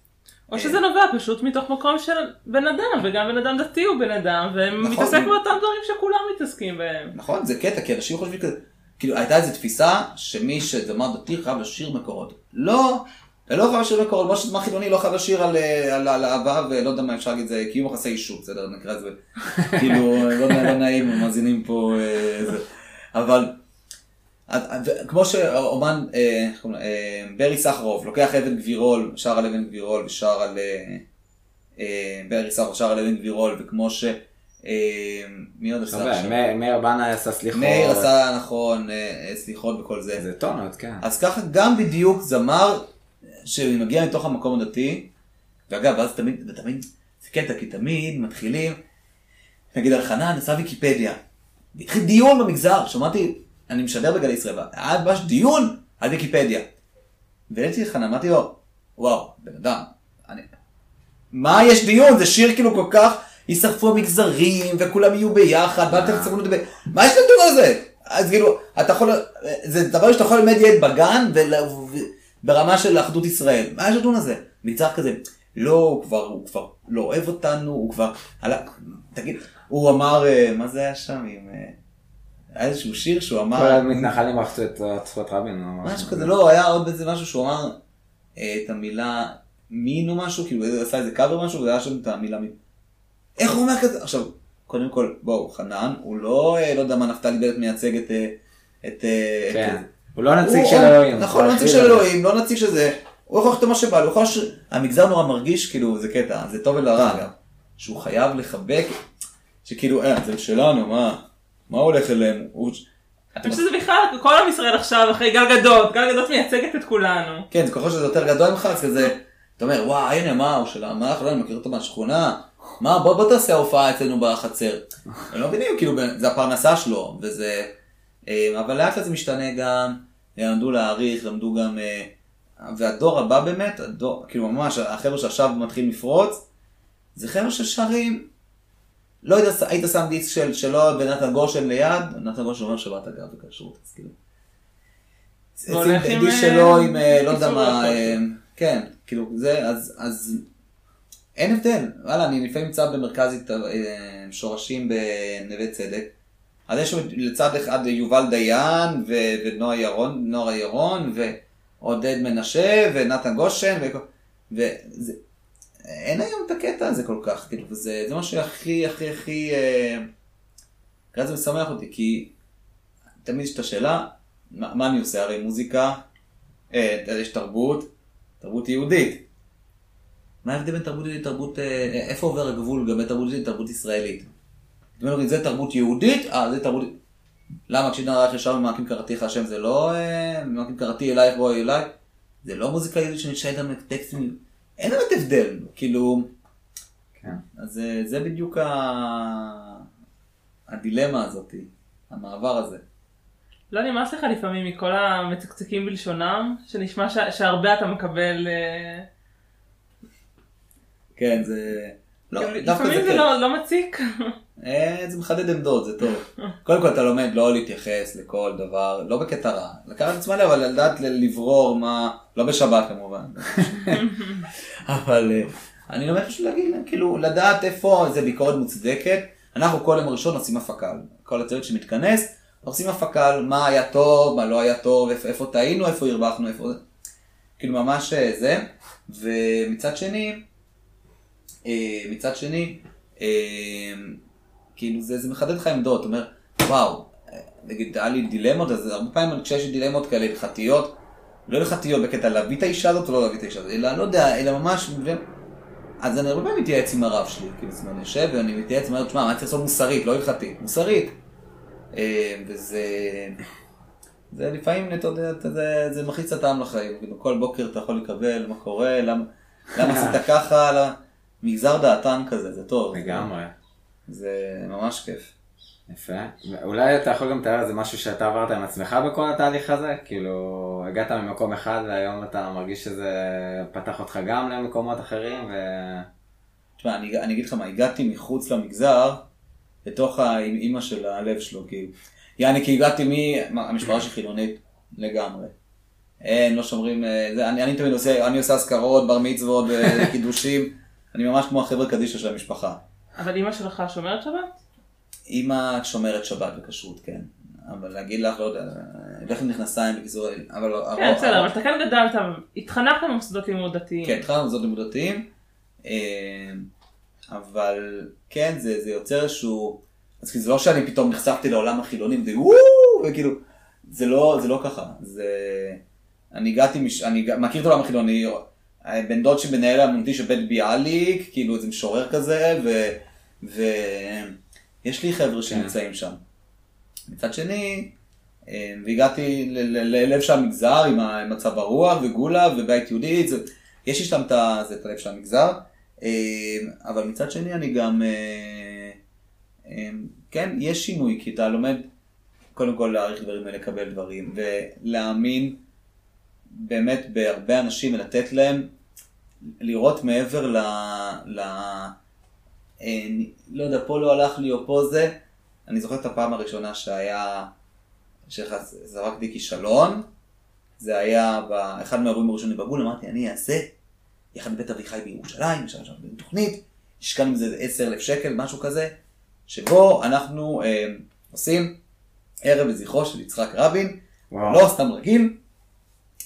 או שזה נובע פשוט מתוך מקום של בן אדם, וגם בן אדם דתי הוא בן אדם, ומתעסק נכון. באותם דברים שכולם מתעסקים בהם. נכון, זה קטע, כי אנשים חושבים כזה, כאילו הייתה איזו תפיסה שמי שזמר דתי חייב לשיר מקורות. לא, לא חייב לשיר מקורות, כמו שזמר חילוני לא חייב לשיר על אהבה ולא יודע מה אפשר להגיד, זה קיום יחסי אישות, בסדר, נקרא את זה, כאילו, לא, לא נעים, מאזינים פה, אה, אבל... כמו שאומן, אה, אה, ברי סחרוף, לוקח אבן גבירול, שר על אבן גבירול ושר על... ברי סחרוף שר על אבן גבירול, וכמו ש... מי עוד עשה עכשיו? מאיר בנה עשה סליחות. מאיר עשה, נכון, סליחות וכל זה. זה טונות, כן. אז ככה גם בדיוק זמר שמגיע מתוך המקום הדתי, ואגב, אז תמיד, ותמיד, זה קטע, כי תמיד מתחילים, נגיד על חנן, עשה ויקיפדיה. התחיל דיון במגזר, שמעתי אני משדר בגלי ישראל, היה ממש דיון על ויקיפדיה. והעליתי לך, אמרתי לו, וואו, בן אדם, אני... מה יש דיון? זה שיר כאילו כל כך, יישרפו המגזרים, וכולם יהיו ביחד, ואל תצטרכו לדבר, מה יש לדבר על זה? אז כאילו, אתה יכול, זה דבר שאתה יכול ללמד ילד בגן, ברמה של אחדות ישראל, מה יש לדון על זה? מצד כזה, לא, הוא כבר, הוא כבר לא אוהב אותנו, הוא כבר, תגיד, הוא אמר, אה, מה זה היה שם עם... אה, היה איזשהו שיר שהוא אמר... כל המתנחלים רחצו את צפות רבין. משהו כזה, לא, היה עוד איזה משהו שהוא אמר אה, את המילה מין או משהו, כאילו הוא עשה איזה קאבר משהו, והיה שם את המילה מין. איך הוא אומר כזה? עכשיו, קודם כל, בואו, חנן, הוא לא, אה, לא יודע מה נפתלי בנט מייצג את... את כן. הוא לא נציג של אלוהים. נכון, לא נציג של אלוהים, לא נציג של זה. הוא יכול לכתוב מה שבא לו, הוא יכול... המגזר נורא מרגיש, כאילו, זה קטע, זה טוב ולרע, אגב. שהוא חייב לחבק, שכאילו, אה, זה שלנו, מה? מה הולך אליהם? אני חושב שזה בכלל, כל עם ישראל עכשיו אחרי גל גדות, גל גדות מייצגת את כולנו. כן, ככל שזה יותר גדול ממך, אז כזה, אתה אומר, וואי, הנה, מה, הוא שלה, מה, אנחנו לא מכיר אותו מהשכונה, מה, בוא, בוא תעשה הופעה אצלנו בחצר. הם לא מבינים, כאילו, זה הפרנסה שלו, וזה, אבל לאט לאט זה משתנה גם, למדו להעריך, למדו גם, אה, והדור הבא באמת, הדור, כאילו ממש, החבר'ה שעכשיו מתחילים לפרוץ, זה חבר'ה ששרים לא יודע, היית שם דיסק של, שלו ונתן גושן ליד, נתן גושן אומר שבת אגב בכשרות, אז כאילו. דיסק שלו עם, אה, לא יודע מה, אה, כן, כאילו זה, אז, אז אין הבדל, וואלה, אני לפעמים נמצא במרכז אה, שורשים בנווה צדק, אז יש לצד אחד יובל דיין ונועה ירון, נורה ירון ועודד מנשה ונתן גושן, וזה, אין היום את הקטע הזה כל כך, כאילו, וזה זה משהו הכי הכי הכי, אה, זה משמח אותי, כי תמיד יש את השאלה, מה, מה אני עושה? הרי מוזיקה, אה, יש תרבות, תרבות יהודית. מה ההבדל בין תרבות יהודית לתרבות, אה, איפה עובר הגבול בין תרבות יהודית לתרבות ישראלית? זאת אומרת, זה תרבות יהודית, אה, זה תרבות... למה כשנער רייך ישר ממעקים קראתיך השם זה לא אה, ממעקים קראתי אלייך בואי אליי? זה לא מוזיקה יהודית שנשארת עם טקסטים, אין באמת הבדל, כאילו, כן. אז זה, זה בדיוק ה... הדילמה הזאת, המעבר הזה. לא נמאס לך לפעמים מכל המצקצקים בלשונם, שנשמע ש... שהרבה אתה מקבל... אה, כן, זה... לא, לפעמים זה זה כן. לא, לא מציק. אה, זה מחדד עמדות, זה טוב. קודם כל אתה לומד לא להתייחס לכל דבר, לא בקטע רע. לקחת את זמן אבל לדעת לברור מה, לא בשבת כמובן. אבל אה, אני לומד פשוט להגיד כאילו, לדעת איפה זה ביקורת מוצדקת. אנחנו כל יום ראשון עושים הפקה. כל הצוות שמתכנס, עושים הפקה על מה היה טוב, מה לא היה טוב, איפה, איפה טעינו, איפה הרווחנו, איפה. כאילו ממש אה, זה. ומצד שני, מצד שני, כאילו זה, זה מחדד לך עמדות, אתה אומר, וואו, נגיד היה לי דילמות, אז הרבה פעמים כשיש לי דילמות כאלה הלכתיות, לא הלכתיות בקטע להביא את האישה הזאת או לא להביא את האישה הזאת, אלא לא יודע, אלא ממש? אז אני הרבה פעמים מתייעץ עם הרב שלי, כאילו, זאת אומרת, אני יושב ואני מתייעץ, אומר, תשמע, מה צריך לעשות מוסרית, לא הלכתית, מוסרית. אה, וזה, זה לפעמים, אתה יודע, זה, זה מכניס את הטעם לחיים, כאילו, כל בוקר אתה יכול לקבל, מה קורה, למה, למה עשית ככה, למה- מגזר דעתן כזה, זה טוב. לגמרי. זה ממש כיף. יפה. אולי אתה יכול גם לתאר איזה משהו שאתה עברת עם עצמך בכל התהליך הזה? כאילו, הגעת ממקום אחד והיום אתה מרגיש שזה פתח אותך גם למקומות אחרים ו... תשמע, אני, אני אגיד לך מה, הגעתי מחוץ למגזר, לתוך האימא של הלב שלו, כאילו. יעני, כי הגעתי מ... מה, המשפחה שלי חילונית לגמרי. אין, לא שומרים, אה, זה, אני, אני תמיד עושה, אני עושה אזכרות, בר מצוות, אה, קידושים, אני ממש כמו החבר'ה קדישא של המשפחה. אבל אימא שלך שומרת שבת? אימא שומרת שבת וכשרות, כן. אבל להגיד לך, לא יודע, לך עם מכנסיים בקיצור, אבל... כן, הרוב- בסדר, אבל אתה כן גדלת, התחנכת במוסדות לימוד דתיים. כן, התחלנו במוסדות לימוד דתיים, אה, אבל כן, זה, זה יוצר איזשהו, אז כאילו זה לא שאני פתאום נחשפתי לעולם החילונים, זה וואו, וכאילו, זה לא, זה לא ככה, זה, אני הגעתי, מש... אני מכיר את העולם החילוני, בן דוד שמנהל האמנותי של בית ביאליק, כאילו איזה משורר כזה, ו... ויש לי חבר'ה שנמצאים שם. מצד שני, אה, והגעתי ללב של המגזר עם ה- עם מצב הרוח וגולה ובית יהודי, זה, יש לי שם את זה, את הלב של המגזר, אה, אבל מצד שני אני גם, אה, כן, יש שינוי, כי אתה לומד קודם כל להעריך דברים ולקבל דברים, ולהאמין באמת בהרבה אנשים ולתת להם, לראות מעבר ל... ל אה, לא יודע, פה לא הלך לי או פה זה, אני זוכר את הפעם הראשונה שהיה, שזרקתי כישלון, זה היה באחד מהאירועים הראשונים בגבול, אמרתי, אני אעשה, יחד עם בית אביחי בירושלים, יש שם תוכנית, השקענו מזה 10,000 שקל, משהו כזה, שבו אנחנו אה, עושים ערב לזכרו של יצחק רבין, וואו. לא סתם רגיל,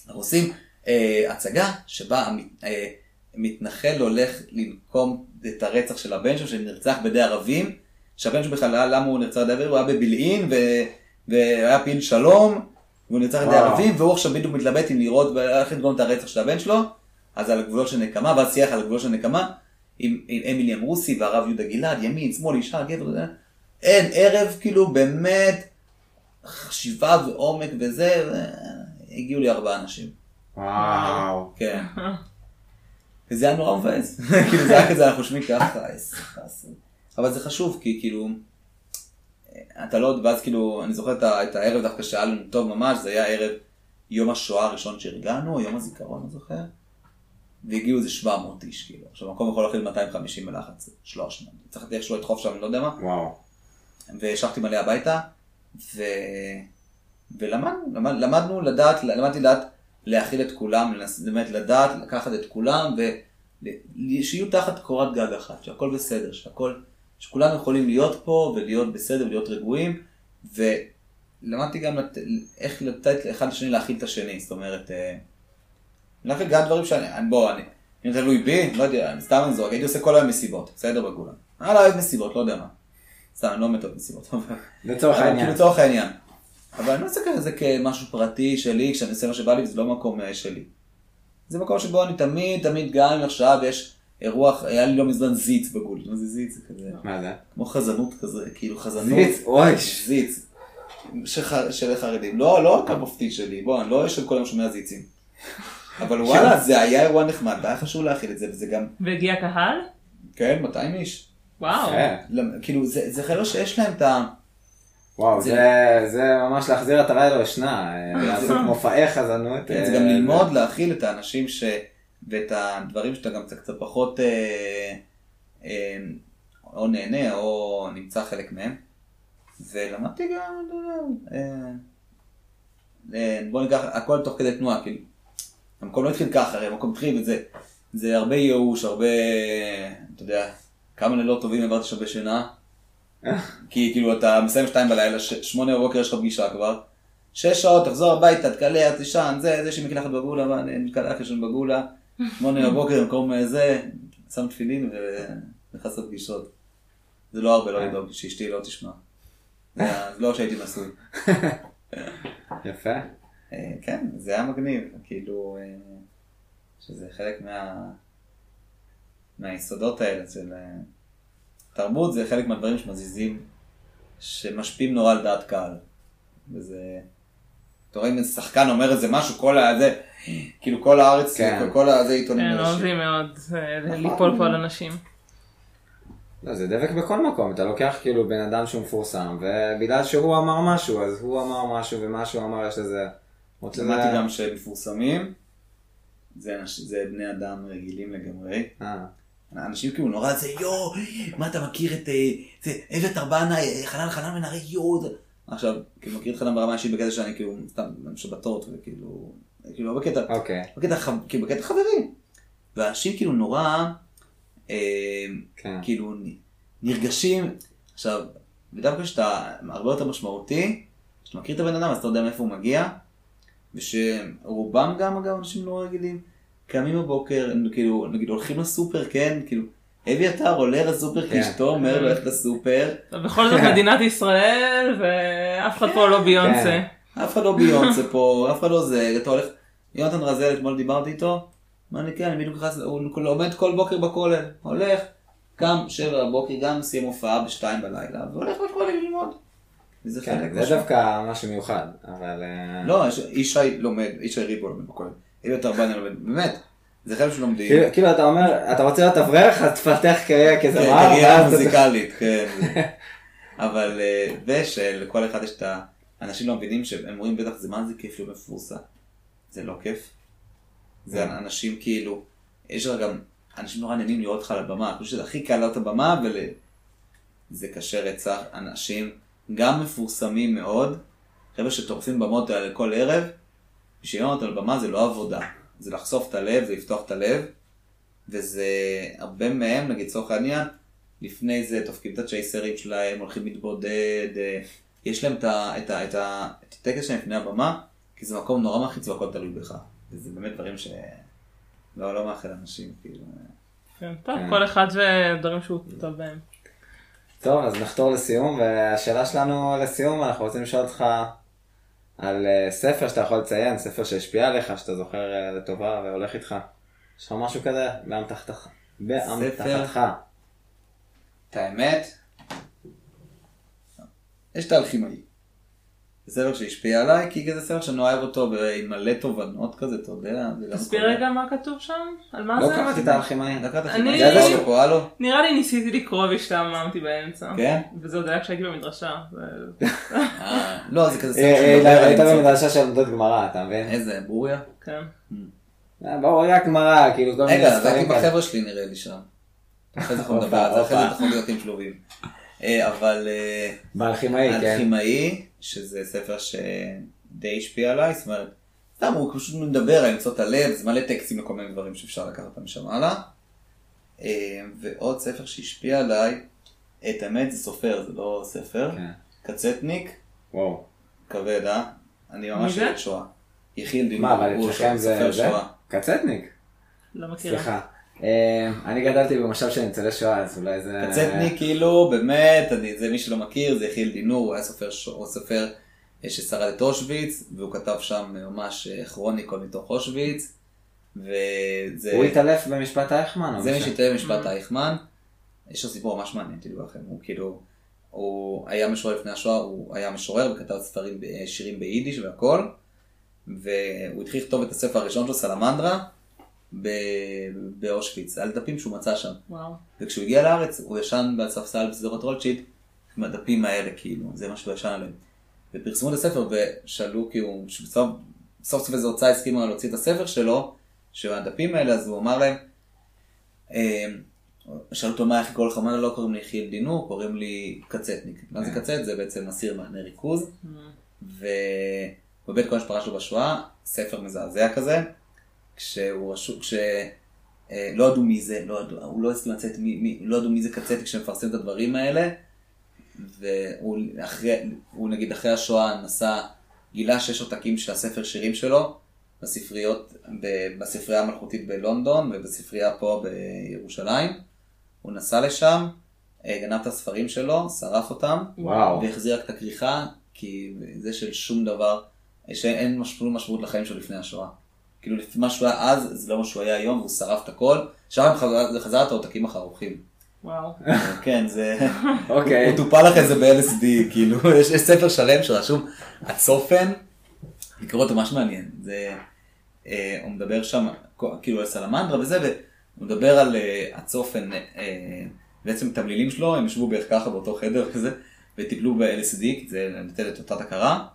אנחנו עושים אה, הצגה שבה המת- אה, מתנחל הולך לנקום את הרצח של הבן שלו שנרצח בידי ערבים, שהבן שלו בכלל, למה הוא נרצח בידי ערבים? הוא היה בבילעין ו- והיה פעיל שלום, והוא נרצח בידי. ערבים, והוא עכשיו בדיוק מתלבט אם לראות ואיך לדגום את הרצח של הבן שלו, אז על הגבולות של נקמה, ואז שיח על הגבולות של נקמה, עם, עם אמילי אמרוסי והרב יהודה גלעד, ימין, שמאל, אישה, גבר, זה- אין, ערב כאילו באמת חשיבה ועומק וזה, הגיעו לי ארבעה אנשים. וואו. כן. וזה היה נורא מבאס. כאילו זה היה כזה, אנחנו שומעים ככה, איזה חס. אבל זה חשוב, כי כאילו, אתה לא, ואז כאילו, אני זוכר את את הערב דווקא שהיה לנו טוב ממש, זה היה ערב יום השואה הראשון שארגנו, יום הזיכרון, אני זוכר. והגיעו איזה 700 איש, כאילו. עכשיו, המקום יכול להכיל 250 בלחץ, 300. צריך איכשהו לדחוף שם, אני לא יודע מה. וואו. והשלחתי מלא הביתה, ו... ולמדנו, למד, למדנו לדעת, למדתי לדעת להכיל את כולם, באמת לדעת לקחת את כולם, ושיהיו תחת קורת גג אחת, שהכל בסדר, שהכל, שכולם יכולים להיות פה ולהיות בסדר ולהיות רגועים, ולמדתי גם לת... איך לתת אחד לשני להכיל את השני, זאת אומרת, אה, להכיל גם דברים שאני, אני- בוא, אני, אם זה תלוי בי, לא יודע, אני סתם אני זורק, הייתי עושה כל היום מסיבות, בסדר בגולה. אני לא אוהב מסיבות, לא יודע מה. סתם, אני לא מת מסיבות. אבל- לצורך העניין. כאילו לצורך העניין. אבל אני לא עושה כזה כמשהו פרטי שלי, כשאני עושה מה שבא לי, וזה לא מקום אה, שלי. זה מקום שבו אני תמיד, תמיד, גם אם עכשיו יש אירוח, היה לי לא מזמן זיץ בגול. מה זה זיץ? זה כזה, מה זה? כמו חזנות כזה, כאילו חזנות. זיץ, אוי. זיץ. של חרדים. לא, לא רק המופתי שלי, בוא, אני לא יושב כל היום שומע זיצים. אבל וואלה, זה היה אירוע נחמד, והיה חשוב להכיל את זה, וזה גם, והגיע קהל? כן, 200 איש. וואו. כן. כאילו, זה זה חבר'ה שיש להם את ה... וואו, זה- זה זה ממש להחזיר את הרעי לישנה, אה, לעשות מופעי חזנות. כן, זה אה, גם ללמוד להכיל את האנשים ש... ואת הדברים שאתה גם קצת פחות אה, אה, או נהנה או נמצא חלק מהם. ולמדתי גם, יודע, אה, אה, בוא ניקח הכל תוך כדי תנועה, כאילו. המקום לא התחיל ככה, הרי המקום התחיל וזה, זה הרבה ייאוש, הרבה, אתה יודע, כמה לילות טובים העברתי שם בשינה. כי כאילו אתה מסיים שתיים בלילה, ש- שמונה בבוקר יש לך פגישה כבר. שש שעות, תחזור הביתה, תקלע, תישן, זה, זה שמקלחת בגולה, מה, מקלחת ישן בגולה, שמונה בבוקר, במקום אה, זה, שם תפילין ונכנס לפגישות. זה לא הרבה לא לדאוג, שאשתי לא תשמע. זה לא שהייתי נשוי. יפה. אה, כן, זה היה מגניב, כאילו, אה, שזה חלק מה... מהיסודות האלה של תרבות, זה חלק מהדברים שמזיזים, שמשפיעים נורא על דעת קהל. וזה, אתה רואה אם איזה שחקן אומר איזה משהו, כל הזה, כאילו כל הארץ, כן. כל- כל הזה עיתונים כן. אוהבים מאוד אה, ליפול פה על אנשים. לא, זה דבק בכל מקום, אתה לוקח כאילו בן אדם שהוא מפורסם, ובגלל שהוא אמר משהו, אז הוא אמר משהו, ומה שהוא אמר יש לזה... שזה- שמעתי גם שמפורסמים, זה זה בני אדם רגילים לגמרי. אנשים כאילו נורא זה יואו, מה אתה מכיר את אה, זה, איווט ארבנה, אה, חנן חנן בן ארי יואו. זה-" עכשיו, כאילו מכיר את חנן ברמה אישית בקטע שאני כאילו, סתם, שבתות, וכאילו, כאילו לא בקטע, אוקיי, בקטע, כאילו בקטע חברים. ואנשים כאילו נורא, אה, כן. כאילו נרגשים. עכשיו, ודווקא כשאתה הרבה יותר משמעותי, כשאתה מכיר את הבן אדם אז אתה יודע מאיפה הוא מגיע, ושרובם גם אגב אנשים לא רגילים, קמים בבוקר, כאילו, נגיד הולכים לסופר, כן, כאילו, אביתר עולה לסופר כי כן. אשתו אומר לו ללכת לסופר, בכל זאת מדינת ישראל ואף אחד פה לא ביונסה. כן. אף אחד לא ביונסה פה, אף אחד לא זה, אתה הולך, יונתן רזל, אתמול דיברתי איתו, מה אני כן, אני בדיוק נכנס, הוא לומד כל בוקר בכולל, הולך, קם שבע בבוקר, גם סיים הופעה בשתיים בלילה, והולך לכולל ללמוד. כן, זה. דווקא משהו מיוחד, אבל... אה, לא, יש- ישי לומד, ישי ריבו לומד בכולל, ארבנה לומד, באמת, זה חלק שלומדים. כאילו- כאילו אתה אומר, אתה רוצה להיות אברך, אז תפתח קריירה כזמר, קריירה ואז אתה- מוזיקלית, כן. אבל, אה, ושלכל אחד יש את ה... אנשים לא מבינים שהם אומרים בטח זה מה זה כיף להיות מפורסם. זה לא כיף. זה כן. אנשים כאילו, יש לך גם, אנשים נורא נהנים לראות אותך על הבמה, אני חושב שזה הכי קל לעלות הבמה ול... זה קשה רצח, אנשים גם מפורסמים מאוד, חבר'ה שטורפים במות האלה כל ערב, בשביל לעלות על במה זה לא עבודה, זה לחשוף את הלב, זה לפתוח את הלב, וזה הרבה מהם, נגיד לצורך העניין, לפני זה תופקים את הצ'ייסרים שלהם, הולכים להתבודד, אה, יש להם את, ה, את, ה, את, ה, את הטקס שלהם לפני הבמה, כי זה מקום נורא מלחיץ והכל תלוי בך. וזה באמת דברים ש... לא, לא מאחל לאנשים, כאילו. כן, טוב, כן. כל אחד ודברים שהוא טוב בהם. טוב, אז נחתור לסיום, והשאלה שלנו לסיום, אנחנו רוצים לשאול אותך על אה, ספר שאתה יכול לציין, ספר שהשפיע עליך, שאתה זוכר אה, לטובה והולך איתך. יש לך משהו כזה? באמתחתך. באמתחתך. את האמת, יש את האלכימאי. זה ספר שהשפיע עליי, כי זה ספר שאני אוהב אותו עם מלא תובנות כזה, אתה יודע. זה גם תסביר. רגע מה כתוב שם? על מה לא זה? קראתי את האלכימאי. דקת אני- האלכימאי, זה זה זה לא פה, הלו? נראה לי ניסיתי לקרוא והשתעממתי באמצע. כן? וזה עוד היה כשהייתי במדרשה. זה- אה, לא, זה כזה אה, ספר אה, שמדבר על היית למצוא. במדרשה של עמדות גמרא, אתה מבין? איזה, ברוריה? כן. אה, ברור, רק גמרא, כאילו כל מיני רגע, זה רק עם ספרים. החבר'ה שלי נראה לי שם. אחרי זה אנחנו הופה, נדבר על זה, אחרי זה. אנחנו להיות עם שלובים. אה, אבל אה, באלכימאי, כן. האלכימאי, שזה ספר שדי השפיע עליי, זאת אומרת, סתם הוא פשוט מדבר על למצוא את הלב, זה מלא טקסטים לכל מיני דברים שאפשר לקחת אותם משם הלאה. אה, ועוד ספר שהשפיע עליי, את האמת זה סופר, זה לא ספר, כן. קצטניק, וואו. כבד, אה? אני ממש? ילד שואה. מה, אבל הוא אצלכם זה סופר זה? שואה. קצטניק. לא מכירה. סליחה. אה, אני גדלתי במושב של ניצולי שואה, אז אולי זה... קצטניק כאילו, באמת, אני, זה מי שלא מכיר, זה יחיאל דינור, הוא היה סופר, ש- הוא סופר אה, ששרד את אושוויץ, והוא כתב שם ממש אה, כרוניקות מתוך אושוויץ, וזה הוא התעלף במשפט אייכמן? זה מי? שהתאהב במשפט אייכמן, יש לו סיפור ממש מעניין, תדעו לכם, הוא כאילו, הוא היה משורר לפני השואה, הוא היה משורר וכתב ספרים, שירים ביידיש והכל, והוא התחיל לכתוב את הספר הראשון שלו, סלמנדרה, באושוויץ, על דפים שהוא מצא שם. וואו. וכשהוא הגיע לארץ, הוא ישן בספסל בשדרות רוטשילד, עם הדפים האלה, כאילו, זה מה שהוא ישן עליהם. ופרסמו את הספר ושאלו, כאילו, שבסוף סוף סוף איזו הוצאה הסכימה להוציא את הספר שלו, שהדפים האלה, אז הוא אמר להם, אה, שאלו אותו מה איך קוראים לך, אמר לו, לא קוראים לי חיל דינור, קוראים לי קצטניק. מה זה קצט? זה בעצם אסיר מחנה ריכוז. והוא איבד כל המשפחה שלו בשואה, ספר מזעזע כזה, כשהוא רשום, כש... אה, ידעו מי זה, לא ידעו, הוא לא הסכים לצאת, מי, מי, לא ידעו מי זה קצט כשמפרסם את הדברים האלה, והוא אחרי, הוא נגיד אחרי השואה נסע, גילה שיש עותקים של הספר שירים שלו, בספריות, בספרייה המלכותית בלונדון ובספרייה פה בירושלים, הוא נסע לשם, אה, גנב את הספרים שלו, שרף אותם, וואו. והחזיר רק את הכריכה, כי זה של שום דבר, שאין מש- שום משמעות לחיים שלו לפני השואה. כאילו לפי מה שהוא היה אז, זה לא מה שהוא היה היום, והוא שרף את הכל. שם חזר- זה חזר את העותקים החרוכים. וואו. כן, זה... אוקיי. הוא טופל לך את זה ב-LSD, כאילו, יש יש ספר שלם שרשום, הצופן, לקרוא אותו ממש מעניין. זה, אה, הוא מדבר שם, כאילו על סלמנדרה וזה, והוא מדבר על אה, הצופן, אה, בעצם את המלילים שלו, הם ישבו בערך ככה באותו חדר כזה, וטיפלו ב-LSD, כי זה נותן את אותה הכרה,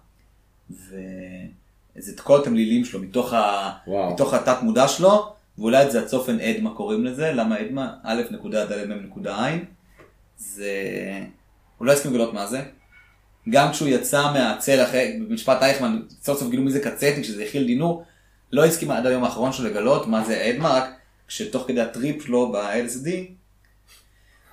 וזה את כל התמלילים שלו מתוך, ה... מתוך התת מודע שלו, ואולי זה הצופן אדמה קוראים לזה, למה אדמה? א' נקודה ד' מ' נקודה עין. זה... הוא לא הסכים לגלות מה זה. גם כשהוא יצא מהצל אחרי, במשפט אייכמן, סוף סוף גילו מי זה קצטניק, שזה הכיל דינור, לא הסכים עד היום האחרון שלו לגלות מה זה אדמה, רק כשתוך כדי הטריפ שלו ב-LSD,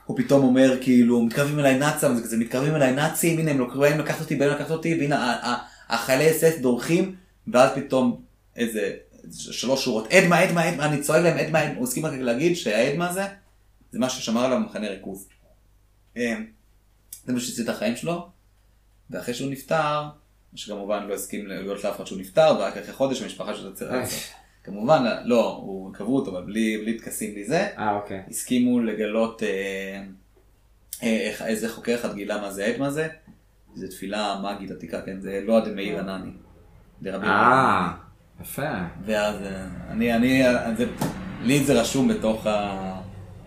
הוא פתאום אומר כאילו, מתקרבים אליי נאצים, זה כזה, מתקרבים אליי נאצים, הנה הם לוקחים, לקחת אותי, באים לקחת אותי, והנה החיילי אס דורכים, ואז פתאום איזה שלוש שורות, אדמה, אדמה, אדמה, אני צועק להם, אדמה, אדמה, הוא הסכים רק להגיד שהאדמה הזה, זה מה ששמר עליו במחנה ריכוז. אה, זה מה שהציל את החיים שלו, ואחרי שהוא נפטר, שכמובן לא הסכים לגלות לאף אחד שהוא נפטר, ורק אחרי חודש המשפחה שלו תצא. כמובן, לא, הוא קברו אותו, אבל בלי טקסים בלי זה. אה, אוקיי. הסכימו לגלות, אה, אה, איזה חוקר אחד גילה מה זה עד מה זה. זה תפילה מגית עתיקה, כן, זה לא עד מאיר ענני. דרבי אה, יפה. ואז אה, אני, אני, אה, זה, לי זה רשום בתוך ה...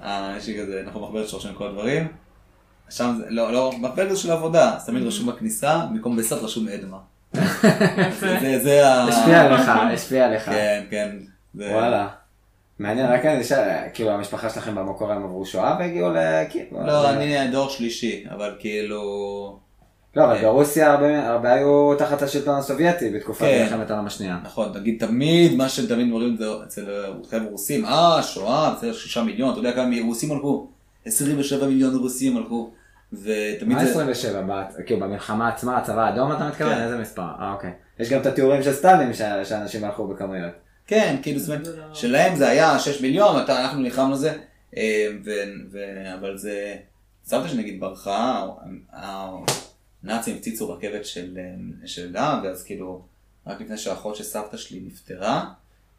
ה- יש לי כזה, אנחנו מחברת שורשים כל הדברים. שם זה, לא, לא, מחברת של עבודה, אז תמיד רשום בכניסה, במקום בסט רשום אדמה. זה, זה ה... השפיע עליך, השפיע עליך. כן, כן. זה- וואלה. מעניין, רק אני אשאל, כאילו המשפחה שלכם במקור הם עברו שואה והגיעו ל... כאילו, לא, אז- אני דור שלישי, אבל כאילו... לא, אבל ברוסיה הרבה הרבה היו תחת השלטון הסובייטי בתקופת כן. מלחמת העולם השנייה. נכון, תגיד תמיד, מה שהם תמיד אומרים זה אצל חבר'ה רוסים, אה, שואה, בסדר, שישה מיליון, אתה יודע כמה רוסים הלכו? 27 מיליון רוסים הלכו, ותמיד מה זה... 27? בת- כאילו במלחמה עצמה, הצבא האדום אתה מתכוון? כן. איזה מספר? אה, אוקיי. יש גם את התיאורים של סטלין ש- שאנשים הלכו בכמויות. כן, כאילו, זאת אומרת, זה לא- שלהם זה היה 6 מיליון, אתה- אנחנו נלחמנו זה, אה, ו- ו- אבל זה... סבתא שנגיד ברחה, הנאצים הפציצו רכבת של אה, של דם, ואז כאילו, רק לפני שהאחות של סבתא שלי נפטרה,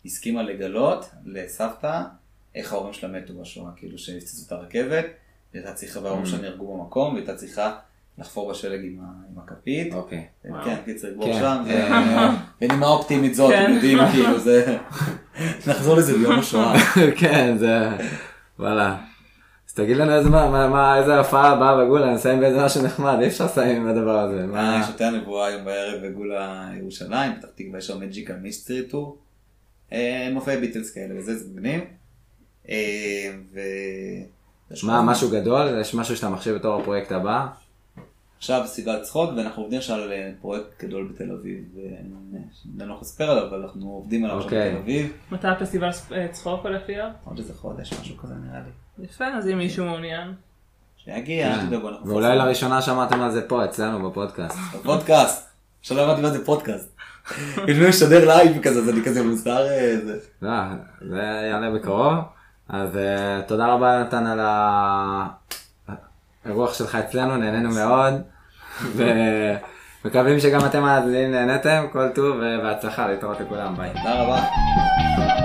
הסכימה לגלות לסבתא איך ההורים שלה מתו בשואה, כאילו שהפציצו את הרכבת, והייתה צריכה, וההורים שלה נהרגו במקום, והייתה צריכה לחפור בשלג עם ה- עם הכפית. אוקיי. וואו. כן, קיצר, לגבור כן. שם, זה- אה, בנימה אופטימית זאת, כן. אתם יודעים, כאילו זה... נחזור לזה ביום השואה. כן, זה... וואלה. אז תגיד לנו איזה מה, מה- מה, איזה הופעה הבאה בגולה, נסיים באיזה משהו נחמד, אי אפשר לסיים עם הדבר הזה. אה, מה- יש אותה נבואה היום בערב בגולה ירושלים, פתח תקווה יש שם מג'יקל מיסטרי טור. אה, מופעי ביטלס כאלה וזה, זה מגניב. אה, ו... מה, משהו גדול? יש משהו שאתה מחשיב בתור הפרויקט הבא? עכשיו פסטיבל צחוק ואנחנו עובדים עכשיו על אה, פרויקט גדול בתל אביב. ואני לא יכול לספר עליו, אבל אנחנו עובדים עליו עכשיו אוקיי. בתל אביב. מתי הפסטיבל אה, צחוק הולך להיות? עוד איזה חודש, משהו כזה נראה לי. יפה, אז אם מישהו מעוניין. שיגיע, אל תדאגו, אנחנו כן. ואולי לראשונה שמעתם על זה פה, אצלנו בפודקאסט. בפודקאסט. עכשיו לא הבנתי מה זה פודקאסט. כאילו לשדר live כזה, אז אני כזה מוזר. אה, זה. לא, זה יעלה בקרוב. אז אה, תודה רבה יונתן על האירוח שלך אצלנו, נהנינו מאוד. ומקווים שגם אתם המאזינים נהניתם, כל טוב ובהצלחה, להתראות לכולם, ביי. תודה רבה.